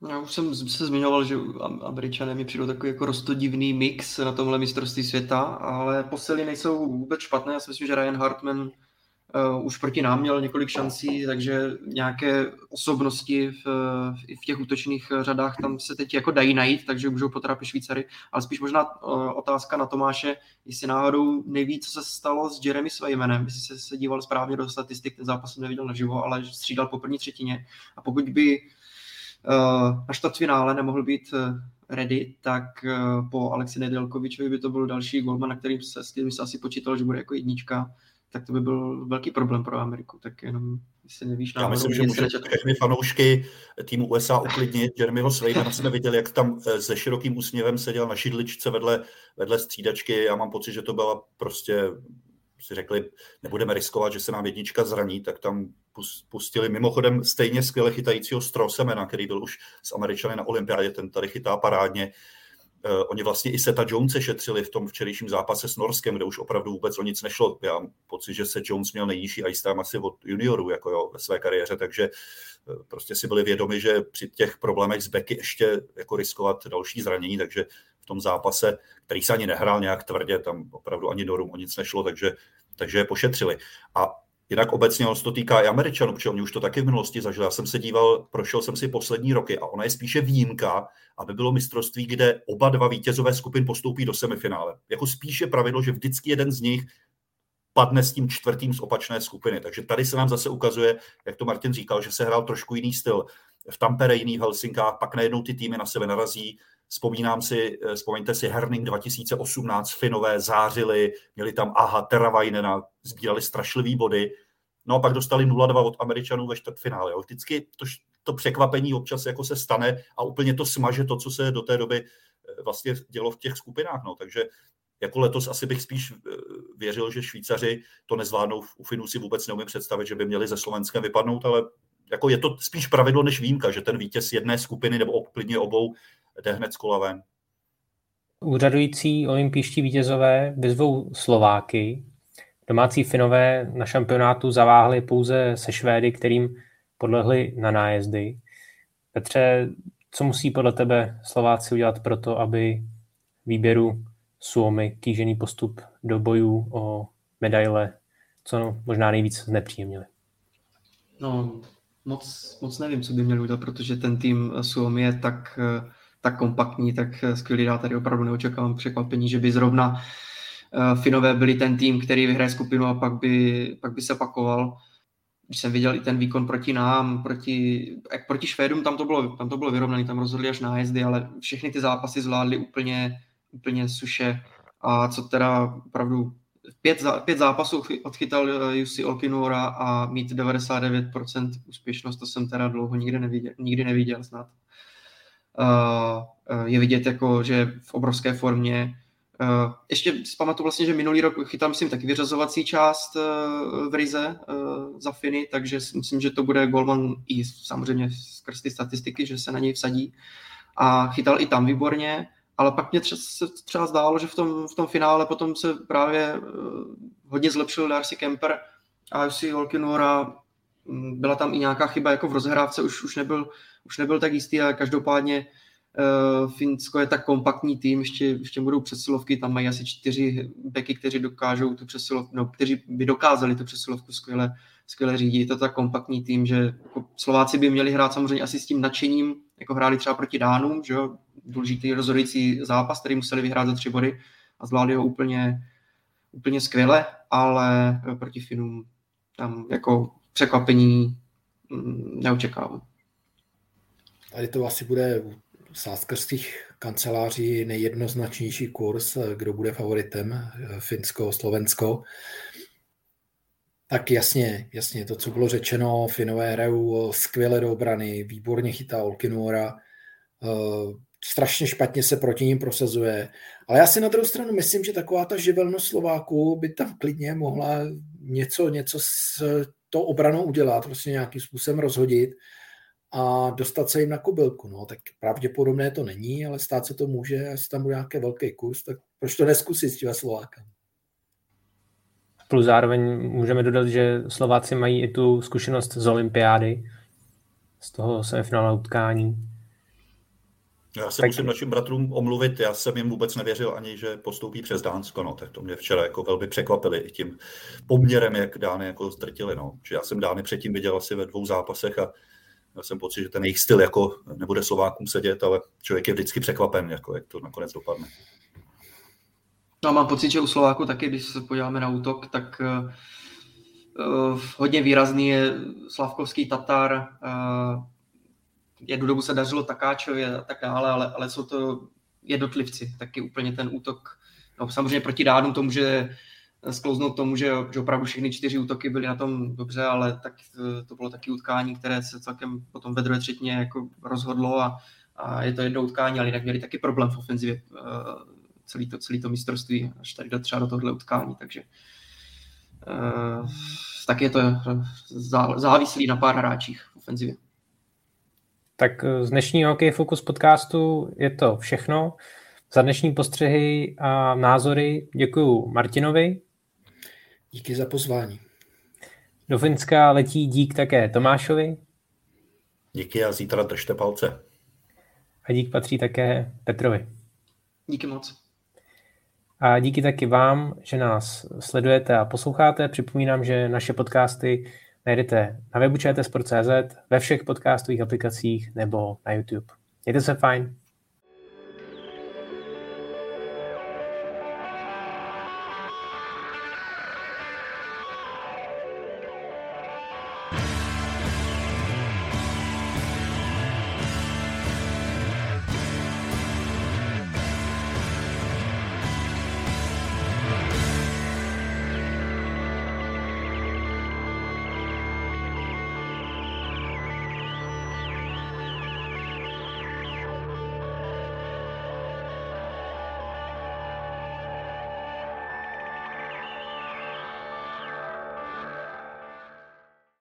No. Já už jsem se zmiňoval, že Američané mi přijdou takový jako rostodivný mix na tomhle mistrovství světa, ale posily nejsou vůbec špatné. Já si myslím, že Ryan Hartman uh, už proti nám měl několik šancí, takže nějaké osobnosti v, v těch útočných řadách tam se teď jako dají najít, takže můžou potrápit Švýcary. Ale spíš možná uh, otázka na Tomáše, jestli náhodou neví, co se stalo s Jeremy Svejmenem, jestli se, se díval správně do statistik, ten zápas jsem neviděl naživo, ale střídal po první třetině. A pokud by Eh, na čtvrtfinále nemohl být ready, tak po Alexi Nedelkovičovi by to byl další golman, na kterým se, s kterým se asi počítal, že bude jako jednička, tak to by byl velký problém pro Ameriku. Tak jenom, jestli nevíš, Já myslím, že může všechny fanoušky týmu USA uklidnit. Jeremyho Svejmana jsme viděli, jak tam se širokým úsměvem seděl na šidličce vedle, vedle střídačky. Já mám pocit, že to byla prostě si řekli, nebudeme riskovat, že se nám jednička zraní, tak tam pustili mimochodem stejně skvěle chytajícího Strosemena, který byl už s Američany na olympiádě, ten tady chytá parádně. Uh, oni vlastně i Seta Jonese šetřili v tom včerejším zápase s Norskem, kde už opravdu vůbec o nic nešlo. Já mám pocit, že se Jones měl nejnižší ice time asi od juniorů jako jo, ve své kariéře, takže uh, prostě si byli vědomi, že při těch problémech s Becky ještě jako riskovat další zranění, takže v tom zápase, který se ani nehrál nějak tvrdě, tam opravdu ani Norům o nic nešlo, takže, takže je pošetřili. A Jinak obecně on se to týká i Američanů, protože oni už to taky v minulosti zažili. Já jsem se díval, prošel jsem si poslední roky a ona je spíše výjimka, aby bylo mistrovství, kde oba dva vítězové skupin postoupí do semifinále. Jako spíše pravidlo, že vždycky jeden z nich padne s tím čtvrtým z opačné skupiny. Takže tady se nám zase ukazuje, jak to Martin říkal, že se hrál trošku jiný styl. V Tampere jiný v Helsinkách, pak najednou ty týmy na sebe narazí. Vzpomínám si, eh, vzpomeňte si Herning 2018, Finové zářili, měli tam Aha, Teravainena, sbírali strašlivý body. No a pak dostali 0-2 od Američanů ve čtvrtfinále. Jo. Vždycky to, to překvapení občas jako se stane a úplně to smaže to, co se do té doby eh, vlastně dělo v těch skupinách. No. Takže jako letos asi bych spíš eh, věřil, že Švýcaři to nezvládnou. U Finů si vůbec neumím představit, že by měli ze Slovenskem vypadnout, ale jako je to spíš pravidlo než výjimka, že ten vítěz jedné skupiny nebo klidně obou jde hned z kola ven. Úřadující olympijští vítězové vyzvou Slováky. Domácí Finové na šampionátu zaváhli pouze se Švédy, kterým podlehli na nájezdy. Petře, co musí podle tebe Slováci udělat pro to, aby výběru Suomy kýžený postup do bojů o medaile co možná nejvíc nepříjemnili? No, moc, moc nevím, co by měli udělat, protože ten tým Suomy je tak tak kompaktní, tak skvělý já tady opravdu neočekávám překvapení, že by zrovna eh, Finové byli ten tým, který vyhraje skupinu a pak by, pak by se pakoval. Když jsem viděl i ten výkon proti nám, proti, jak proti Švédům, tam to bylo, tam to bylo vyrovnané, tam rozhodli až nájezdy, ale všechny ty zápasy zvládli úplně, úplně suše. A co teda opravdu pět, pět zápasů odchytal Jussi Olkinora a mít 99% úspěšnost, to jsem teda dlouho nikdy neviděl, nikdy neviděl snad je vidět, jako, že v obrovské formě. Ještě si pamatuju vlastně, že minulý rok chytal, myslím, taky vyřazovací část v Rize za Finy, takže myslím, že to bude Golman i samozřejmě skrz ty statistiky, že se na něj vsadí. A chytal i tam výborně, ale pak mě třeba, se třeba zdálo, že v tom, v tom finále potom se právě hodně zlepšil Darcy Kemper a si Holkinora byla tam i nějaká chyba jako v rozhrávce, už, už nebyl už nebyl tak jistý a každopádně uh, Finsko je tak kompaktní tým, ještě, ještě budou přesilovky, tam mají asi čtyři beky, kteří dokážou tu přesilovku, no, kteří by dokázali tu přesilovku skvěle, skvěle řídit. Je to tak kompaktní tým, že jako Slováci by měli hrát samozřejmě asi s tím nadšením, jako hráli třeba proti Dánům, že jo, důležitý rozhodující zápas, který museli vyhrát za tři body a zvládli ho úplně, úplně skvěle, ale proti Finům tam jako překvapení mm, neočekávám. Tady to asi bude u sáskarských kanceláří nejjednoznačnější kurz, kdo bude favoritem, Finsko, Slovensko. Tak jasně, jasně, to, co bylo řečeno, Finové hrajou skvěle do obrany, výborně chytá Olkinora, eh, strašně špatně se proti ním prosazuje. Ale já si na druhou stranu myslím, že taková ta živelnost Slováků by tam klidně mohla něco, něco s to obranou udělat, prostě nějakým způsobem rozhodit a dostat se jim na kobylku. No, tak pravděpodobné to není, ale stát se to může, jestli tam bude nějaký velký kurz, tak proč to neskusit s těma Slovákem? Plus zároveň můžeme dodat, že Slováci mají i tu zkušenost z olympiády, z toho semifinále utkání. Já se tak... musím našim bratrům omluvit, já jsem jim vůbec nevěřil ani, že postoupí přes Dánsko, no, tak to mě včera jako velmi překvapili i tím poměrem, jak Dány jako ztrtili, no. Čiže já jsem Dány předtím viděl asi ve dvou zápasech a měl jsem pocit, že ten jejich styl jako nebude Slovákům sedět, ale člověk je vždycky překvapen, jako jak to nakonec dopadne. No, mám pocit, že u Slováku taky, když se podíváme na útok, tak uh, hodně výrazný je Slavkovský Tatar, uh, jednu dobu se dařilo Takáčovi a tak dále, ale, ale jsou to jednotlivci, taky úplně ten útok. No, samozřejmě proti Dánům to může sklouznout tomu, že, že opravdu všechny čtyři útoky byly na tom dobře, ale tak to, to bylo taky utkání, které se celkem potom ve druhé třetině jako rozhodlo a, a je to jedno utkání, ale jinak měli taky problém v ofenzivě uh, celý to, celý to mistrovství, až tady do třeba do tohle utkání, takže uh, tak je to závislý na pár hráčích v ofenzivě. Tak eh, z dnešního Hokej Focus podcastu je to všechno. Za dnešní postřehy a názory děkuji Martinovi. Díky za pozvání. Do Finska letí dík také Tomášovi. Díky a zítra držte palce. A dík patří také Petrovi. Díky moc. A díky taky vám, že nás sledujete a posloucháte. Připomínám, že naše podcasty najdete na webu ve všech podcastových aplikacích nebo na YouTube. Mějte se fajn.